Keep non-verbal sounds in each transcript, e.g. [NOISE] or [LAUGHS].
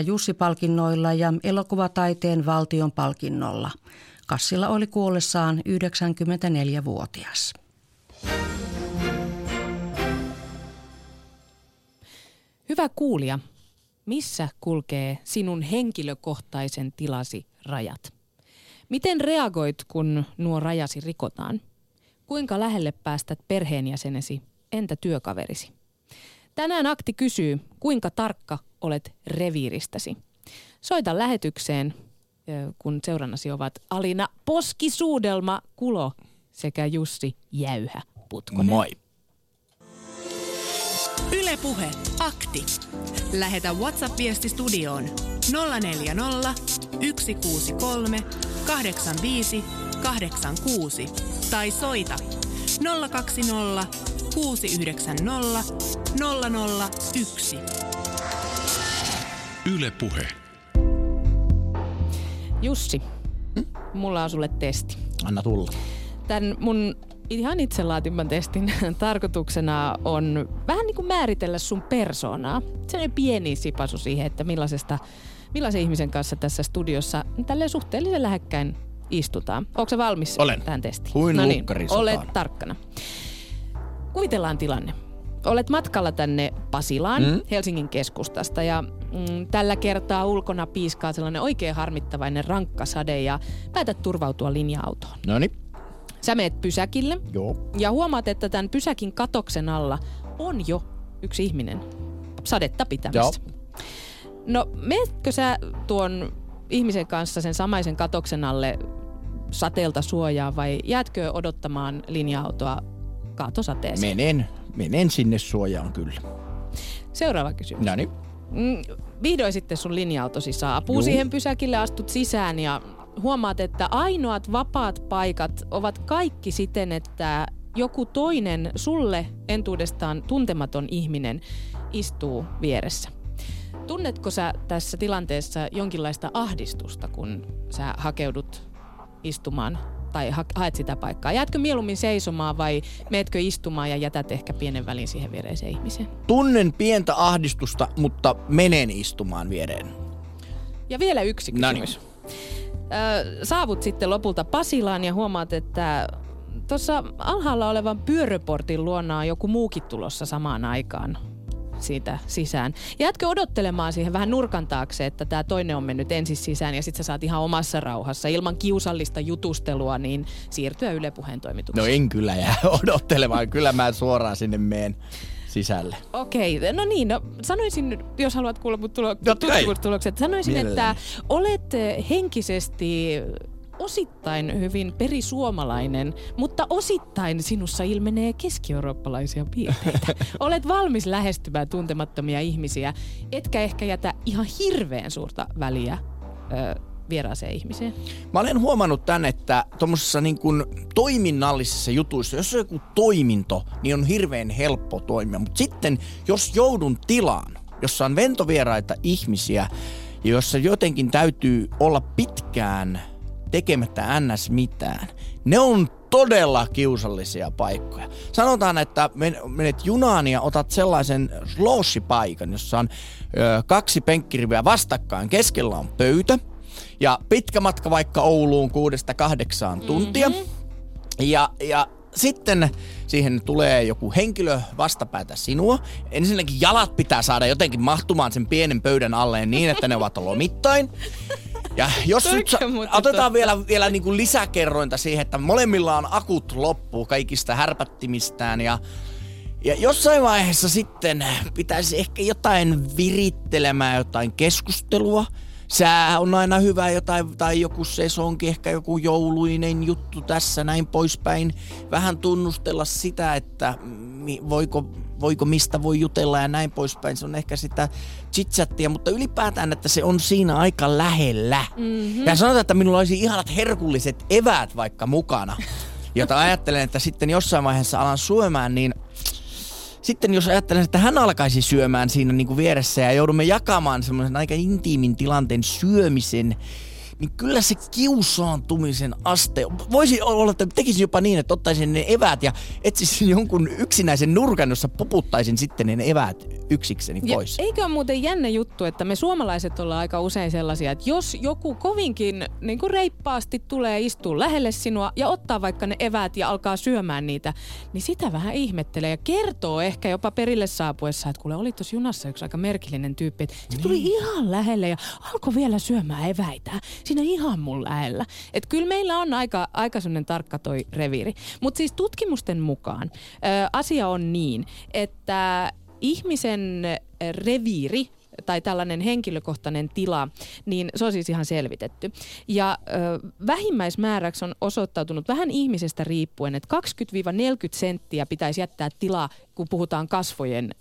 Jussi-palkinnoilla ja elokuvataiteen valtion palkinnolla. Kassilla oli kuollessaan 94-vuotias. Hyvä kuulija, missä kulkee sinun henkilökohtaisen tilasi rajat? Miten reagoit, kun nuo rajasi rikotaan? Kuinka lähelle päästät perheenjäsenesi, entä työkaverisi? Tänään akti kysyy, kuinka tarkka olet reviiristäsi. Soita lähetykseen, kun seurannasi ovat Alina Poskisuudelma Kulo sekä Jussi Jäyhä Putkonen. Moi. Ylepuhe akti. Lähetä WhatsApp-viesti studioon 040 163 85 86 tai soita 020 690 001. Yle Puhe. Jussi, mulla on sulle testi. Anna tulla. Tämän mun ihan itse laatimman testin [LAUGHS] tarkoituksena on vähän niin kuin määritellä sun persoonaa. Sellainen pieni sipasu siihen, että millaisesta, millaisen ihmisen kanssa tässä studiossa tälle suhteellisen lähekkäin istutaan. Onko se valmis Olen. tähän testiin? Kuin no niin, olet tarkkana. Kuvitellaan tilanne. Olet matkalla tänne Pasilaan Mm. Helsingin keskustasta ja mm, tällä kertaa ulkona piiskaa sellainen oikein harmittavainen rankka sade ja päätät turvautua linja-autoon. No niin. Sä meet pysäkille Joo. ja huomaat, että tämän pysäkin katoksen alla on jo yksi ihminen sadetta pitämässä. No, meetkö sä tuon ihmisen kanssa sen samaisen katoksen alle sateelta suojaa vai jäätkö odottamaan linja-autoa kaatosateeseen? Menen, menen sinne suojaan kyllä. Seuraava kysymys. No niin. Vihdoin sitten sun linja-autosi saapuu Juu. siihen pysäkille, astut sisään ja huomaat, että ainoat vapaat paikat ovat kaikki siten, että joku toinen sulle entuudestaan tuntematon ihminen istuu vieressä. Tunnetko sä tässä tilanteessa jonkinlaista ahdistusta, kun sä hakeudut istumaan tai ha- haet sitä paikkaa? Jäätkö mieluummin seisomaan vai meetkö istumaan ja jätät ehkä pienen välin siihen viereiseen ihmiseen? Tunnen pientä ahdistusta, mutta menen istumaan viereen. Ja vielä yksi kysymys. Ö, saavut sitten lopulta Pasilaan ja huomaat, että tuossa alhaalla olevan pyöröportin luona on joku muukin tulossa samaan aikaan siitä sisään. Jäätkö odottelemaan siihen vähän nurkan taakse, että tämä toinen on mennyt ensin sisään ja sitten sä saat ihan omassa rauhassa ilman kiusallista jutustelua niin siirtyä Yle Puheen No toimitukseen? en kyllä jää [LAUGHS] odottelemaan. Kyllä mä suoraan sinne meen sisälle. Okei, no niin, no sanoisin, jos haluat kuulla mut tulo, kai. tutkimustulokset, sanoisin, Mielelläni. että olet eh, henkisesti osittain hyvin perisuomalainen, mutta osittain sinussa ilmenee keski-eurooppalaisia piirteitä. [LAUGHS] Olet valmis lähestymään tuntemattomia ihmisiä, etkä ehkä jätä ihan hirveän suurta väliä ö, vieraaseen ihmiseen. Mä olen huomannut tän, että tuommoisessa niin kuin toiminnallisissa jutuissa, jos on joku toiminto, niin on hirveän helppo toimia. Mutta sitten, jos joudun tilaan, jossa on ventovieraita ihmisiä, ja jossa jotenkin täytyy olla pitkään tekemättä ns. mitään, ne on todella kiusallisia paikkoja. Sanotaan, että men- menet junaan ja otat sellaisen sloshipaikan, jossa on ö, kaksi penkkiriviä vastakkain. Keskellä on pöytä ja pitkä matka vaikka Ouluun kuudesta kahdeksaan tuntia. Mm-hmm. Ja, ja sitten siihen tulee joku henkilö vastapäätä sinua. Ensinnäkin jalat pitää saada jotenkin mahtumaan sen pienen pöydän alle niin, että ne ovat [LAUGHS] lomittain. Ja jos nyt sa- otetaan vielä, vielä niin kuin lisäkerrointa siihen, että molemmilla on akut loppu kaikista härpättimistään ja ja jossain vaiheessa sitten pitäisi ehkä jotain virittelemään, jotain keskustelua. Sää on aina hyvä jotain, tai joku sesonki, ehkä joku jouluinen juttu tässä, näin poispäin. Vähän tunnustella sitä, että voiko, voiko mistä voi jutella ja näin poispäin. Se on ehkä sitä chitchattia, mutta ylipäätään, että se on siinä aika lähellä. Mm-hmm. Ja sanotaan, että minulla olisi ihanat herkulliset eväät vaikka mukana, jota ajattelen, että sitten jossain vaiheessa alan syömään, niin sitten jos ajattelen, että hän alkaisi syömään siinä niin kuin vieressä ja joudumme jakamaan semmoisen aika intiimin tilanteen syömisen, niin kyllä se kiusaantumisen aste, voisi olla, että tekisin jopa niin, että ottaisin ne eväät ja etsisin [LAUGHS] jonkun yksinäisen nurkan, jossa puputtaisin sitten ne eväät yksikseni pois. Ja eikö ole muuten jännä juttu, että me suomalaiset ollaan aika usein sellaisia, että jos joku kovinkin niin kuin reippaasti tulee istua lähelle sinua ja ottaa vaikka ne eväät ja alkaa syömään niitä, niin sitä vähän ihmettelee ja kertoo ehkä jopa perille saapuessa, että kuule oli tuossa junassa yksi aika merkillinen tyyppi, että se tuli niin. ihan lähelle ja alkoi vielä syömään eväitä siinä ihan mun lähellä. Että kyllä meillä on aika, aika sellainen tarkka toi reviiri. Mutta siis tutkimusten mukaan ö, asia on niin, että ihmisen reviiri tai tällainen henkilökohtainen tila, niin se on siis ihan selvitetty. Ja ö, vähimmäismääräksi on osoittautunut vähän ihmisestä riippuen, että 20-40 senttiä pitäisi jättää tilaa, kun puhutaan kasvojen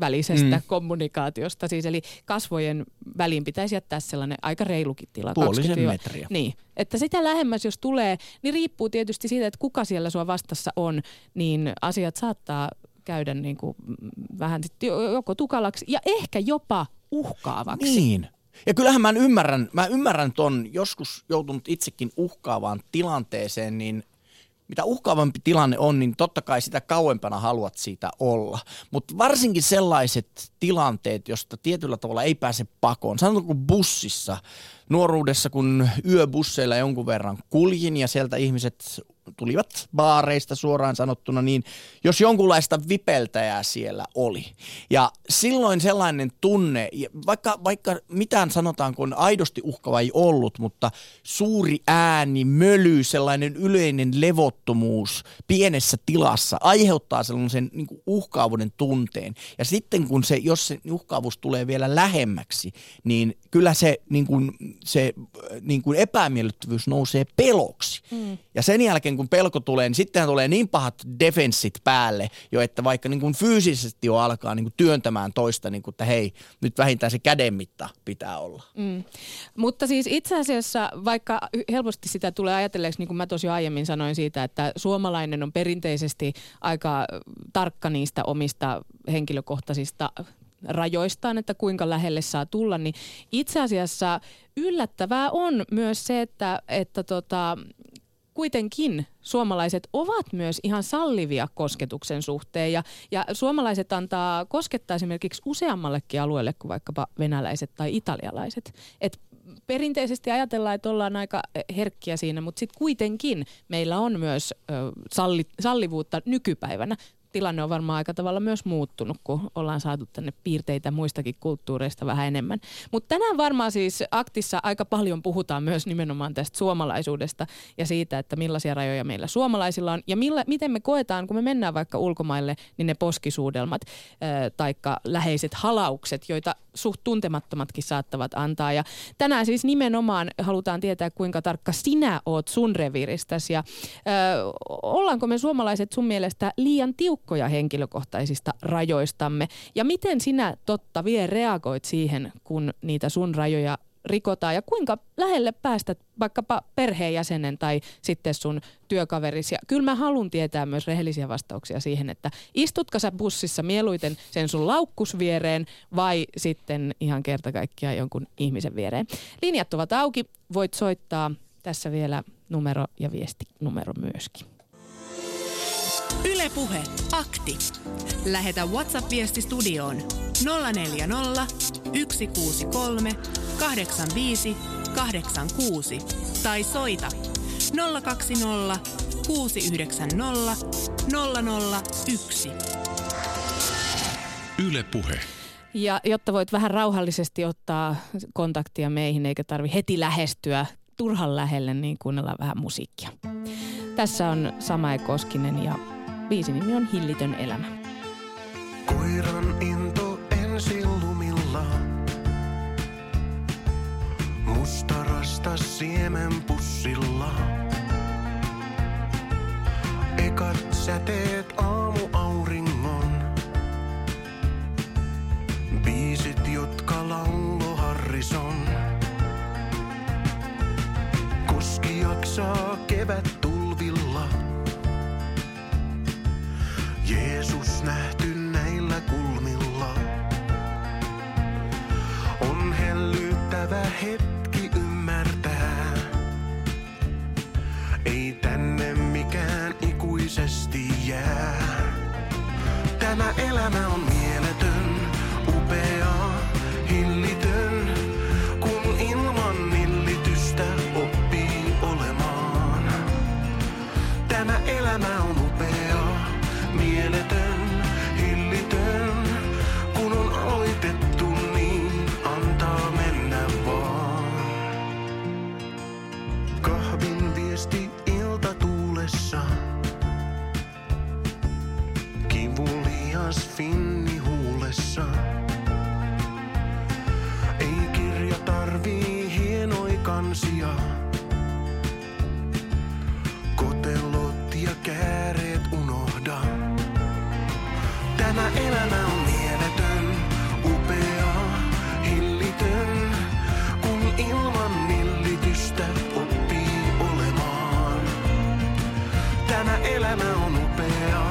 välisestä mm. kommunikaatiosta. Siis eli kasvojen väliin pitäisi jättää sellainen aika reilukin tila. Puolisen metriä. Niin. Että sitä lähemmäs jos tulee, niin riippuu tietysti siitä, että kuka siellä sua vastassa on, niin asiat saattaa käydä niin kuin vähän joko tukalaksi ja ehkä jopa uhkaavaksi. Niin. Ja kyllähän mä ymmärrän, mä ymmärrän ton joskus joutunut itsekin uhkaavaan tilanteeseen, niin mitä uhkaavampi tilanne on, niin totta kai sitä kauempana haluat siitä olla. Mutta varsinkin sellaiset tilanteet, josta tietyllä tavalla ei pääse pakoon. Sanotaanko bussissa, nuoruudessa kun yöbusseilla jonkun verran kuljin ja sieltä ihmiset tulivat baareista suoraan sanottuna, niin jos jonkunlaista vipeltäjää siellä oli. Ja silloin sellainen tunne, vaikka, vaikka mitään sanotaan, kun aidosti uhkava ei ollut, mutta suuri ääni, möly, sellainen yleinen levottomuus pienessä tilassa aiheuttaa sellaisen niin kuin uhkaavuuden tunteen. Ja sitten kun se, jos se uhkaavuus tulee vielä lähemmäksi, niin kyllä se, niin kuin, se niin kuin epämiellyttävyys nousee peloksi. Mm. Ja sen jälkeen, kun pelko tulee, niin sittenhän tulee niin pahat defenssit päälle jo, että vaikka niin kuin fyysisesti jo alkaa niin kuin työntämään toista, niin kuin, että hei, nyt vähintään se kädenmitta pitää olla. Mm. Mutta siis itse asiassa, vaikka helposti sitä tulee ajatelleeksi, niin kuin mä tosi aiemmin sanoin siitä, että suomalainen on perinteisesti aika tarkka niistä omista henkilökohtaisista rajoistaan, että kuinka lähelle saa tulla, niin itse asiassa yllättävää on myös se, että, että tota, kuitenkin suomalaiset ovat myös ihan sallivia kosketuksen suhteen ja, ja suomalaiset antaa koskettaa esimerkiksi useammallekin alueelle kuin vaikkapa venäläiset tai italialaiset. Et perinteisesti ajatellaan, että ollaan aika herkkiä siinä, mutta sitten kuitenkin meillä on myös ö, salli, sallivuutta nykypäivänä tilanne on varmaan aika tavalla myös muuttunut, kun ollaan saatu tänne piirteitä muistakin kulttuureista vähän enemmän. Mutta tänään varmaan siis aktissa aika paljon puhutaan myös nimenomaan tästä suomalaisuudesta ja siitä, että millaisia rajoja meillä suomalaisilla on ja millä, miten me koetaan, kun me mennään vaikka ulkomaille, niin ne poskisuudelmat äh, taikka läheiset halaukset, joita suht tuntemattomatkin saattavat antaa. Ja tänään siis nimenomaan halutaan tietää, kuinka tarkka sinä oot sun reviiristäsi ja äh, ollaanko me suomalaiset sun mielestä liian tiukkoja tiukkoja henkilökohtaisista rajoistamme. Ja miten sinä totta vie reagoit siihen, kun niitä sun rajoja rikotaan ja kuinka lähelle päästä vaikkapa perheenjäsenen tai sitten sun työkaverisi. Ja kyllä mä haluan tietää myös rehellisiä vastauksia siihen, että istutko sä bussissa mieluiten sen sun laukkusviereen vai sitten ihan kerta kaikkiaan jonkun ihmisen viereen. Linjat ovat auki, voit soittaa tässä vielä numero ja viestinumero myöskin. Ylepuhe akti. Lähetä WhatsApp-viesti studioon 040 163 85 86 tai soita 020 690 001. Ylepuhe. Ja jotta voit vähän rauhallisesti ottaa kontaktia meihin, eikä tarvi heti lähestyä turhan lähelle, niin kuunnellaan vähän musiikkia. Tässä on Samae Koskinen ja Biisin nimi on Hillitön elämä. Koiran into ensi lumilla. Mustarasta siemenpussilla. Ekat säteet aamu auringon. Biisit, jotka laulo Harrison. Koski jaksaa kevät Jeesus nähty näillä kulmilla. On hellyttävä hetki ymmärtää. Ei tänne mikään ikuisesti jää. Tämä elämä on on upea,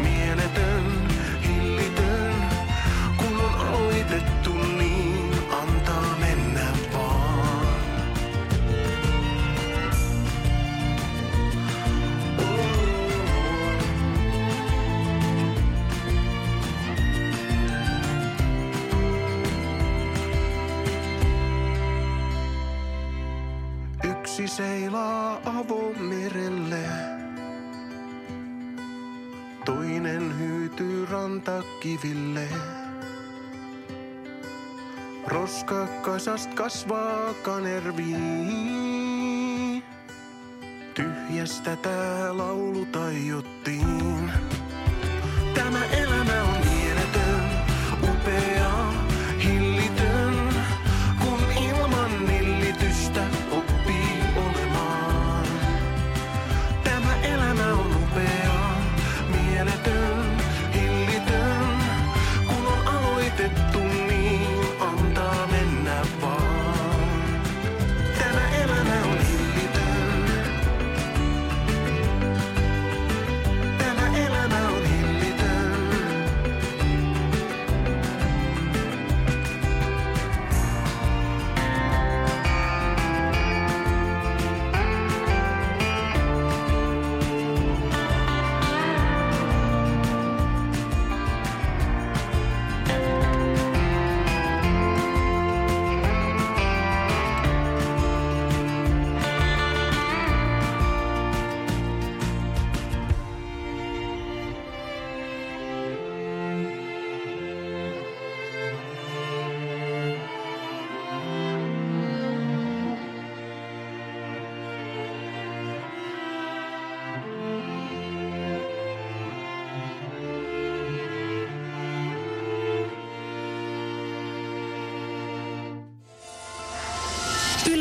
mieletön, hillitön, kun on aloitettu niin antaa mennä vaan. Yksi seilaa avomerelle. Toinen hyytyy rantakiville. Roskakasast kasvaa kanervi. Tyhjästä tää laulu tajuttiin.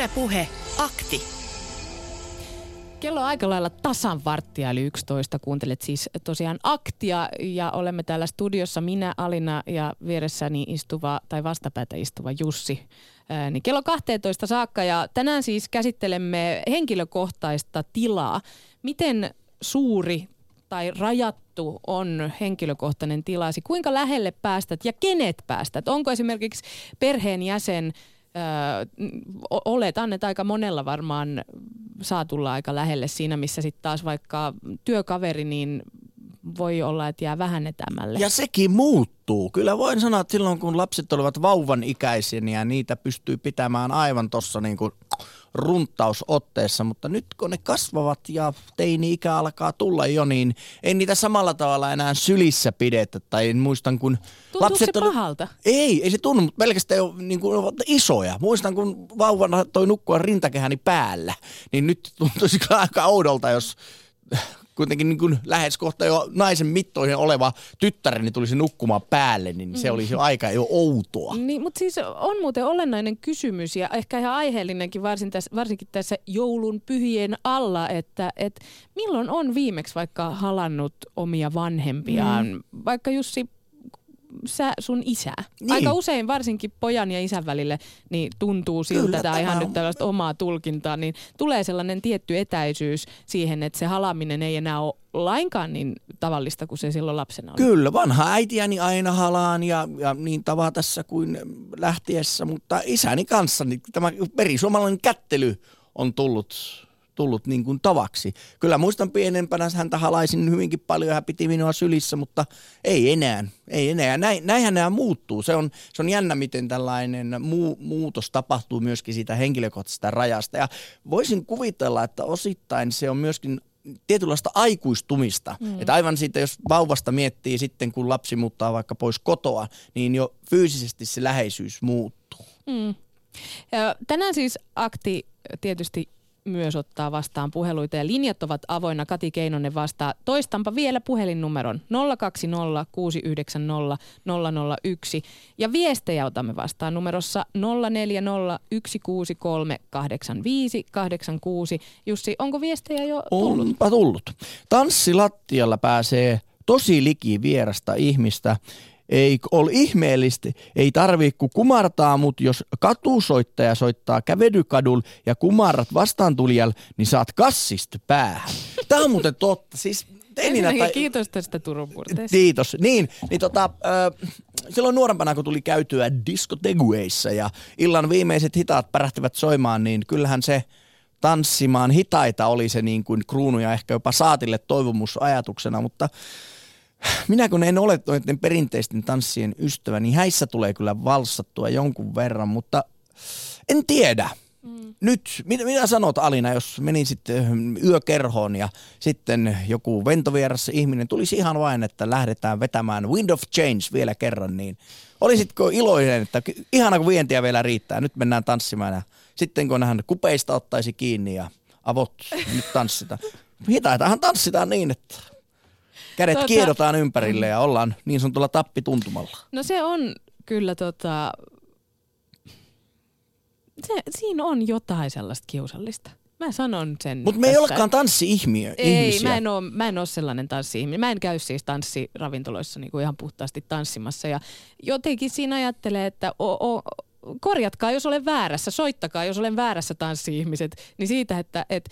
Yle Puhe, akti. Kello on aika lailla tasan varttia eli 11. Kuuntelet siis tosiaan aktia ja olemme täällä studiossa minä, Alina ja vieressäni istuva tai vastapäätä istuva Jussi. Ää, niin kello 12 saakka ja tänään siis käsittelemme henkilökohtaista tilaa. Miten suuri tai rajattu on henkilökohtainen tilasi? Kuinka lähelle päästät ja kenet päästät? Onko esimerkiksi perheenjäsen Öö, oletan, että aika monella varmaan saa tulla aika lähelle siinä, missä sitten taas vaikka työkaveri, niin voi olla, että jää vähän etämälle. Ja sekin muuttuu. Kyllä voin sanoa, että silloin kun lapset olivat vauvan ikäisiä, niin niitä pystyy pitämään aivan tuossa niin kuin runttausotteessa, mutta nyt kun ne kasvavat ja teini-ikä alkaa tulla jo, niin ei niitä samalla tavalla enää sylissä pidetä. Tai muistan, kun Tuntuuko se oli- pahalta? Ei, ei se tunnu, mutta pelkästään jo niin kuin, ovat isoja. Muistan, kun vauvana toi nukkua rintakehäni päällä, niin nyt tuntuisi aika oudolta, jos kuitenkin niin kuin lähes kohta jo naisen mittoihin oleva tyttäreni tulisi nukkumaan päälle, niin se olisi jo aika jo outoa. Niin, mutta siis on muuten olennainen kysymys ja ehkä ihan aiheellinenkin varsin tässä, varsinkin tässä joulun pyhien alla, että et milloin on viimeksi vaikka halannut omia vanhempiaan, mm. vaikka Jussi sä, sun isä. Niin. Aika usein varsinkin pojan ja isän välille niin tuntuu siltä, Kyllä, tämä ihan tämä nyt on- tällaista omaa tulkintaa, niin tulee sellainen tietty etäisyys siihen, että se halaaminen ei enää ole lainkaan niin tavallista kuin se silloin lapsena oli. Kyllä, vanha äitiäni aina halaan ja, ja niin tavatessa kuin lähtiessä, mutta isäni kanssa niin tämä perisuomalainen kättely on tullut tullut niin kuin tavaksi. Kyllä muistan pienempänä häntä halaisin hyvinkin paljon ja hän piti minua sylissä, mutta ei enää. Ei enää. Näin, näinhän nämä muuttuu. Se on, se on jännä, miten tällainen muu, muutos tapahtuu myöskin siitä henkilökohtaisesta rajasta. Ja voisin kuvitella, että osittain se on myöskin tietynlaista aikuistumista. Mm. Että aivan siitä, jos vauvasta miettii sitten, kun lapsi muuttaa vaikka pois kotoa, niin jo fyysisesti se läheisyys muuttuu. Mm. Ja tänään siis akti tietysti myös ottaa vastaan puheluita ja linjat ovat avoinna. Kati Keinonen vastaa. Toistanpa vielä puhelinnumeron 020 690 001 ja viestejä otamme vastaan numerossa 040 163 85 86. Jussi, onko viestejä jo tullut? Onpa tullut. Tanssilattialla pääsee tosi liki vierasta ihmistä ei ole ihmeellistä, ei tarvii kun kumartaa, mutta jos katusoittaja soittaa kävedykadul ja kumarrat vastaan tulijal, niin saat kassista päähän. Tämä on muuten totta. Siis Ensinnäkin tai... kiitos tästä Turun Kiitos. Niin, niin tota, äh, silloin nuorempana, kun tuli käytyä diskotegueissa ja illan viimeiset hitaat pärähtivät soimaan, niin kyllähän se tanssimaan hitaita oli se niin kuin kruunu ja ehkä jopa saatille toivomusajatuksena, mutta minä kun en ole noiden perinteisten tanssien ystävä, niin häissä tulee kyllä valsattua jonkun verran, mutta en tiedä. Mm. Nyt, mitä, mitä sanot Alina, jos sitten eh, yökerhoon ja sitten joku ventovierassa ihminen tulisi ihan vain, että lähdetään vetämään Wind of Change vielä kerran, niin olisitko iloinen, että ihana kun vientiä vielä riittää, nyt mennään tanssimaan ja sitten kun hän kupeista ottaisi kiinni ja avot, nyt tanssitaan. Hitaitahan tanssitaan niin, että Kädet tota, kiedotaan ympärille ja ollaan niin sanotulla tappituntumalla. No se on kyllä tota... Se, siinä on jotain sellaista kiusallista. Mä sanon sen. Mutta me ei olekaan tanssi-ihmiö. Ei, mä en, ole, mä en ole sellainen tanssi-ihminen. Mä en käy siis tanssiravintoloissa niinku ihan puhtaasti tanssimassa. Ja jotenkin siinä ajattelee, että o, o, korjatkaa, jos olen väärässä, soittakaa, jos olen väärässä tanssi-ihmiset, niin siitä, että et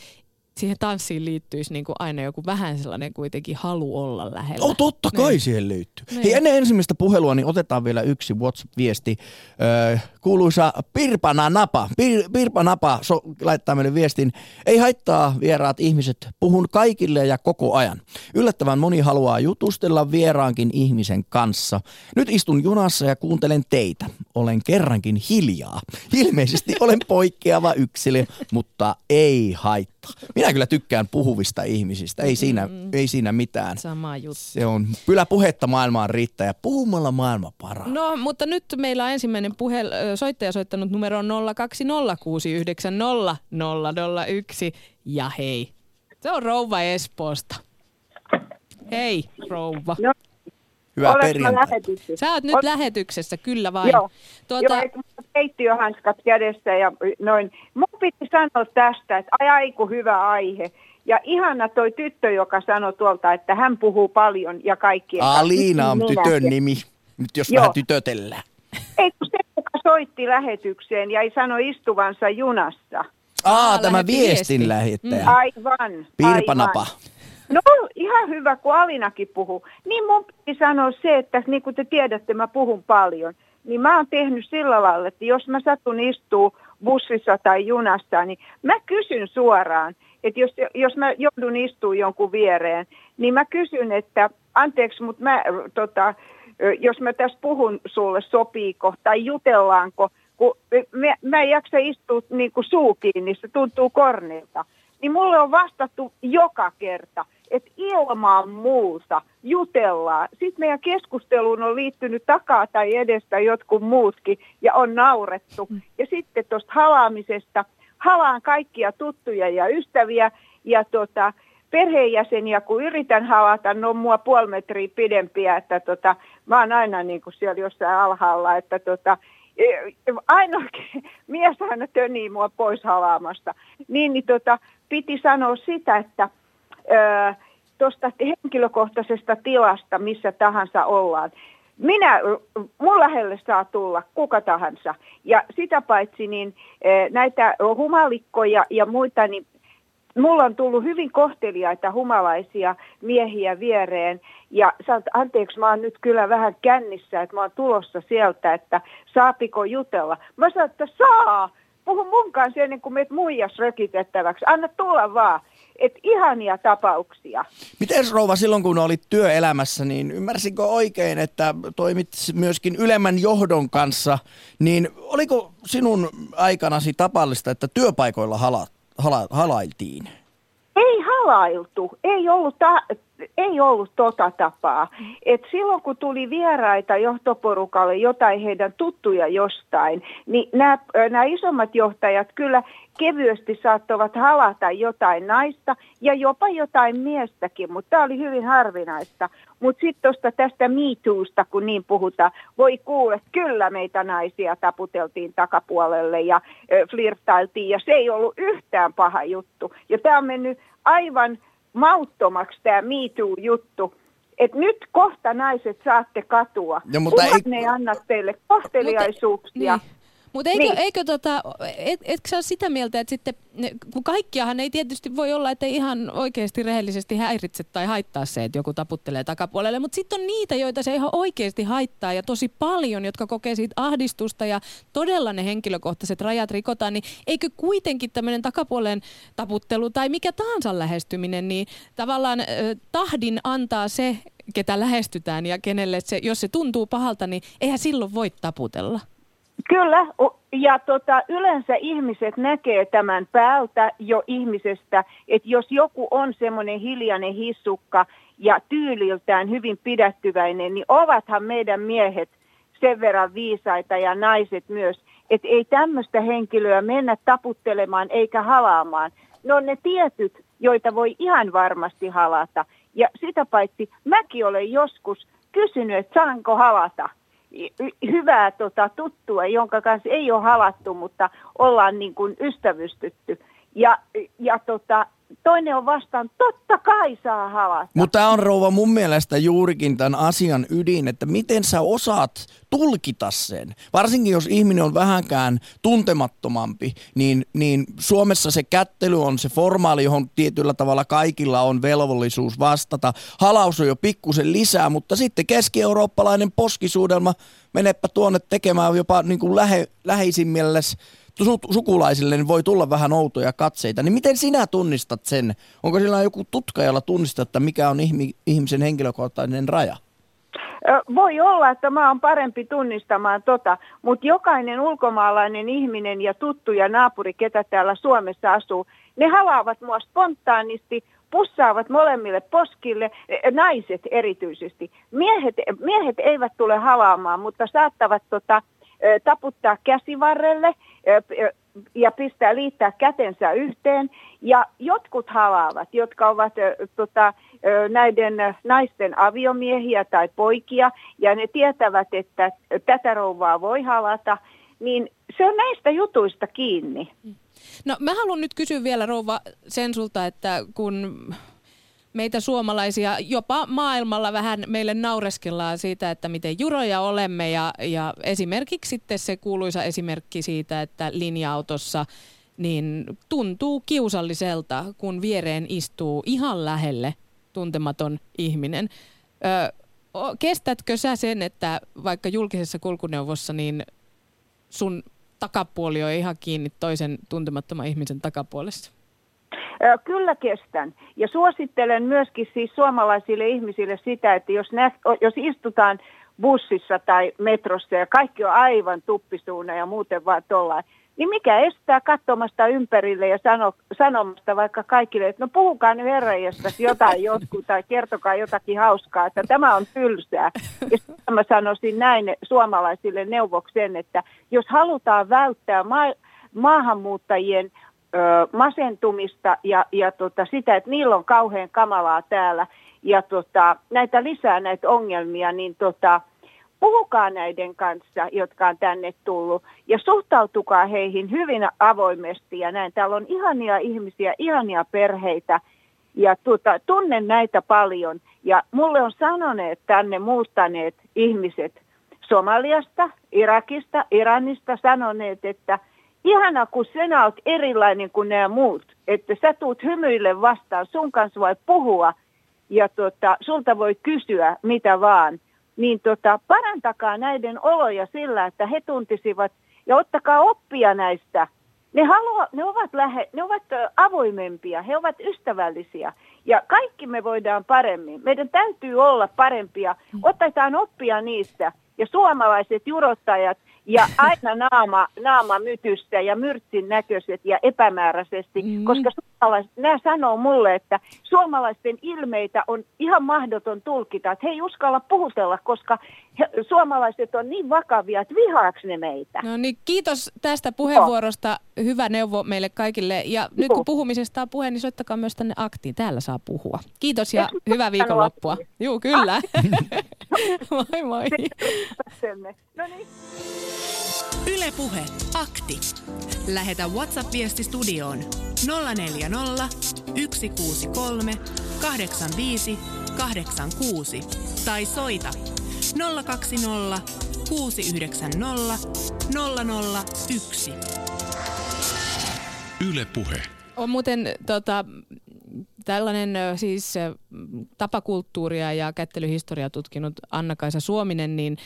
siihen tanssiin liittyisi niin kuin aina joku vähän sellainen kuitenkin halu olla lähellä. Oh, totta kai niin. siihen liittyy. Niin. Hei, ennen ensimmäistä puhelua niin otetaan vielä yksi WhatsApp-viesti. Öö, kuuluisa Pirpana Napa. Pir, Pirpa Napa so, laittaa meille viestin. Ei haittaa vieraat ihmiset. Puhun kaikille ja koko ajan. Yllättävän moni haluaa jutustella vieraankin ihmisen kanssa. Nyt istun junassa ja kuuntelen teitä. Olen kerrankin hiljaa. Ilmeisesti olen [LAUGHS] poikkeava yksilö, mutta ei haittaa. Minä kyllä tykkään puhuvista ihmisistä. Ei siinä, mm. ei siinä mitään. Sama juttu. Se on kyllä puhetta maailmaan riittää ja puhumalla maailma paraa. No, mutta nyt meillä on ensimmäinen puhe, soittaja soittanut numero 02069001 ja hei. Se on rouva Espoosta. Hei, rouva. No, Hyvää perjantai. Sä oot nyt Ot... lähetyksessä, kyllä vain. Joo, tuota... Joo keittiöhanskat kädessä ja noin. Mun piti sanoa tästä, että ai aiku hyvä aihe. Ja ihana toi tyttö, joka sanoi tuolta, että hän puhuu paljon ja kaikki. Aliina on tytön nimi, nyt jos Joo. vähän tytötellään. Ei kun se, joka soitti lähetykseen ja ei sano istuvansa junassa. Aa, tämä viestin lähettäjä. Mm. Aivan. Pirpanapa. Aivan. No ihan hyvä, kun Alinakin puhuu. Niin mun piti sanoa se, että niin kuin te tiedätte, mä puhun paljon. Niin mä oon tehnyt sillä lailla, että jos mä satun istuu bussissa tai junassa, niin mä kysyn suoraan, että jos, jos mä joudun istumaan jonkun viereen, niin mä kysyn, että anteeksi, mutta mä, tota, jos mä tässä puhun sulle, sopiiko tai jutellaanko, kun mä, mä en jaksa istua niin kuin suu kiinni, se tuntuu kornilta. Niin mulle on vastattu joka kerta, että ilman muuta jutellaan. Sitten meidän keskusteluun on liittynyt takaa tai edestä jotkut muutkin ja on naurettu. Mm. Ja sitten tuosta halaamisesta, halaan kaikkia tuttuja ja ystäviä ja tota, perheenjäseniä, kun yritän halata, ne on mua puoli metriä pidempiä, että tota, mä oon aina niin kuin siellä jossain alhaalla, että tota, e, ainoa [LAUGHS] mies aina tönii mua pois halaamasta. Niin, niin tota, piti sanoa sitä, että tuosta henkilökohtaisesta tilasta, missä tahansa ollaan. Minä, mun lähelle saa tulla kuka tahansa. Ja sitä paitsi niin näitä humalikkoja ja muita, niin mulla on tullut hyvin kohteliaita humalaisia miehiä viereen. Ja sanot, anteeksi, mä oon nyt kyllä vähän kännissä, että mä oon tulossa sieltä, että saapiko jutella. Mä sanoin, että saa, puhu mun kanssa ennen kuin meet muijas rökitettäväksi. Anna tulla vaan. Et ihania tapauksia. Miten rouva silloin, kun olit työelämässä, niin ymmärsinkö oikein, että toimit myöskin ylemmän johdon kanssa, niin oliko sinun aikanasi tapallista, että työpaikoilla hala, hala, halailtiin? Ei halailtu, ei ollut, ta- ei ollut tota tapaa. Et silloin kun tuli vieraita johtoporukalle jotain heidän tuttuja jostain, niin nämä isommat johtajat kyllä kevyesti saattoivat halata jotain naista ja jopa jotain miestäkin, mutta tämä oli hyvin harvinaista. Mutta sitten tuosta tästä miituusta, kun niin puhutaan, voi kuulla, kyllä meitä naisia taputeltiin takapuolelle ja flirtailtiin ja se ei ollut yhtään paha juttu. Ja tämä on mennyt aivan mauttomaksi tämä MeToo-juttu. Että nyt kohta naiset saatte katua. Ja, mutta ei- ne ei anna teille kohteliaisuuksia. Niin. Mutta eikö, Niin. eikö tota, et, etkö sä ole sitä mieltä, että sitten, kun kaikkiahan ei tietysti voi olla, että ei ihan oikeasti rehellisesti häiritse tai haittaa se, että joku taputtelee takapuolelle, mutta sitten on niitä, joita se ihan oikeasti haittaa ja tosi paljon, jotka kokee siitä ahdistusta ja todella ne henkilökohtaiset rajat rikotaan, niin eikö kuitenkin tämmöinen takapuolen taputtelu tai mikä tahansa lähestyminen, niin tavallaan ö, tahdin antaa se, ketä lähestytään ja kenelle se, jos se tuntuu pahalta, niin eihän silloin voi taputella. Kyllä, ja tota, yleensä ihmiset näkee tämän päältä jo ihmisestä, että jos joku on semmoinen hiljainen hissukka ja tyyliltään hyvin pidättyväinen, niin ovathan meidän miehet sen verran viisaita ja naiset myös, että ei tämmöistä henkilöä mennä taputtelemaan eikä halaamaan. Ne on ne tietyt, joita voi ihan varmasti halata. Ja sitä paitsi mäkin olen joskus kysynyt, että saanko halata hyvää tota, tuttua, jonka kanssa ei ole halattu, mutta ollaan niin kuin ystävystytty. Ja, ja tota, toinen on vastaan, totta kai saa halata. Mutta on rouva mun mielestä juurikin tämän asian ydin, että miten sä osaat tulkita sen. Varsinkin jos ihminen on vähänkään tuntemattomampi, niin, niin Suomessa se kättely on se formaali, johon tietyllä tavalla kaikilla on velvollisuus vastata. Halaus on jo pikkusen lisää, mutta sitten keski-eurooppalainen poskisuudelma, menepä tuonne tekemään jopa niin kuin lähe, läheisimmille su- sukulaisille, niin voi tulla vähän outoja katseita. Niin miten sinä tunnistat sen? Onko sillä joku tutka, jolla tunnistat, että mikä on ihmi- ihmisen henkilökohtainen raja? Voi olla, että mä oon parempi tunnistamaan tota, mutta jokainen ulkomaalainen ihminen ja tuttu ja naapuri, ketä täällä Suomessa asuu, ne halaavat mua spontaanisti, pussaavat molemmille poskille, e, naiset erityisesti. Miehet, miehet eivät tule halaamaan, mutta saattavat tota, ö, taputtaa käsivarrelle ja pistää liittää kätensä yhteen. Ja jotkut halaavat, jotka ovat tota, näiden naisten aviomiehiä tai poikia, ja ne tietävät, että tätä rouvaa voi halata, niin se on näistä jutuista kiinni. No mä haluan nyt kysyä vielä rouva sen sulta, että kun meitä suomalaisia jopa maailmalla vähän meille naureskellaan siitä, että miten juroja olemme ja, ja esimerkiksi sitten se kuuluisa esimerkki siitä, että linja-autossa niin tuntuu kiusalliselta, kun viereen istuu ihan lähelle tuntematon ihminen. Ö, kestätkö sä sen, että vaikka julkisessa kulkuneuvossa niin sun takapuoli on ihan kiinni toisen tuntemattoman ihmisen takapuolessa? Kyllä kestän. Ja suosittelen myöskin siis suomalaisille ihmisille sitä, että jos, nä, jos istutaan bussissa tai metrossa ja kaikki on aivan tuppisuuna ja muuten vaan tollain, niin mikä estää katsomasta ympärille ja sano, sanomasta vaikka kaikille, että no puhukaa nyt herranjestas jotain [LAUGHS] jotkut tai kertokaa jotakin hauskaa, että tämä on tylsää. Ja sitten mä sanoisin näin suomalaisille neuvoksen, että jos halutaan välttää ma- maahanmuuttajien ö, masentumista ja, ja tota, sitä, että niillä on kauhean kamalaa täällä. Ja tota, näitä lisää näitä ongelmia, niin tota, puhukaa näiden kanssa, jotka on tänne tullut. Ja suhtautukaa heihin hyvin avoimesti. Ja näin. Täällä on ihania ihmisiä, ihania perheitä. Ja tota, tunnen näitä paljon. Ja mulle on sanoneet tänne muuttaneet ihmiset Somaliasta, Irakista, Iranista sanoneet, että ihana kun sinä olet erilainen kuin nämä muut, että sä tuut hymyille vastaan, sun kanssa voi puhua ja tota, sulta voi kysyä mitä vaan, niin tota, parantakaa näiden oloja sillä, että he tuntisivat ja ottakaa oppia näistä. Ne, haluaa, ne, ovat lähe, ne ovat avoimempia, he ovat ystävällisiä. Ja kaikki me voidaan paremmin. Meidän täytyy olla parempia, otetaan oppia niistä. Ja suomalaiset jurottajat ja aina naama, naama mytystä ja myrtsin näköiset ja epämääräisesti, Mm. koska suomalaiset, nämä sanoo mulle, että suomalaisten ilmeitä on ihan mahdoton tulkita, että he ei uskalla puhutella, koska he, suomalaiset on niin vakavia, että vihaaks ne meitä. No niin, kiitos tästä puheenvuorosta. Hyvä neuvo meille kaikille. Ja nyt kun puhumisesta on puhe, niin soittakaa myös tänne aktiin. Täällä saa puhua. Kiitos ja hyvää viikonloppua. Joo, kyllä. [LAUGHS] moi moi. No niin. Ylepuhe akti. Lähetä WhatsApp-viesti studioon 040 163 85 86 tai soita 020 690 001. Yle Puhe. On muuten tota, tällainen siis tapakulttuuria ja kättelyhistoriaa tutkinut Anna-Kaisa Suominen, niin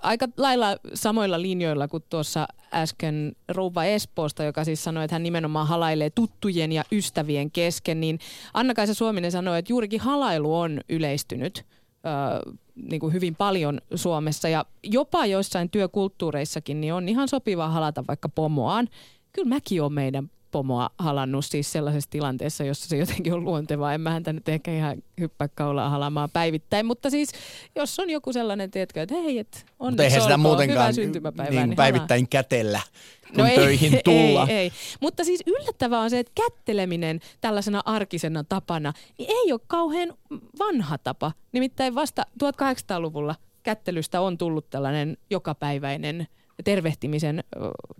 aika lailla samoilla linjoilla kuin tuossa äsken rouva Espoosta, joka siis sanoi, että hän nimenomaan halailee tuttujen ja ystävien kesken, niin Anna-Kaisa Suominen sanoi, että juurikin halailu on yleistynyt ö, niin kuin hyvin paljon Suomessa ja jopa joissain työkulttuureissakin niin on ihan sopiva halata vaikka pomoaan. Kyllä mäkin olen meidän pomoa halannut siis sellaisessa tilanteessa, jossa se jotenkin on luontevaa. En mä häntä nyt ehkä ihan hyppää kaulaa halamaan päivittäin, mutta siis jos on joku sellainen, tiedätkö, että hei, et Mutta onneksi eihän sitä muutenkaan niin, niin päivittäin kätellä, kun No ei, töihin tullaan. Ei, ei. Mutta siis yllättävää on se, että kätteleminen tällaisena arkisena tapana niin ei ole kauhean vanha tapa. Nimittäin vasta 1800-luvulla kättelystä on tullut tällainen jokapäiväinen tervehtimisen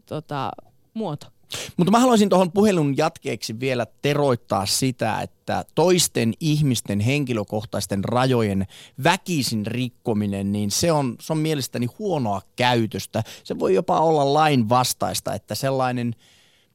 tota, muoto. Mutta mä haluaisin tuohon puhelun jatkeeksi vielä teroittaa sitä, että toisten ihmisten henkilökohtaisten rajojen väkisin rikkominen, niin se on, se on mielestäni huonoa käytöstä. Se voi jopa olla lain vastaista, että sellainen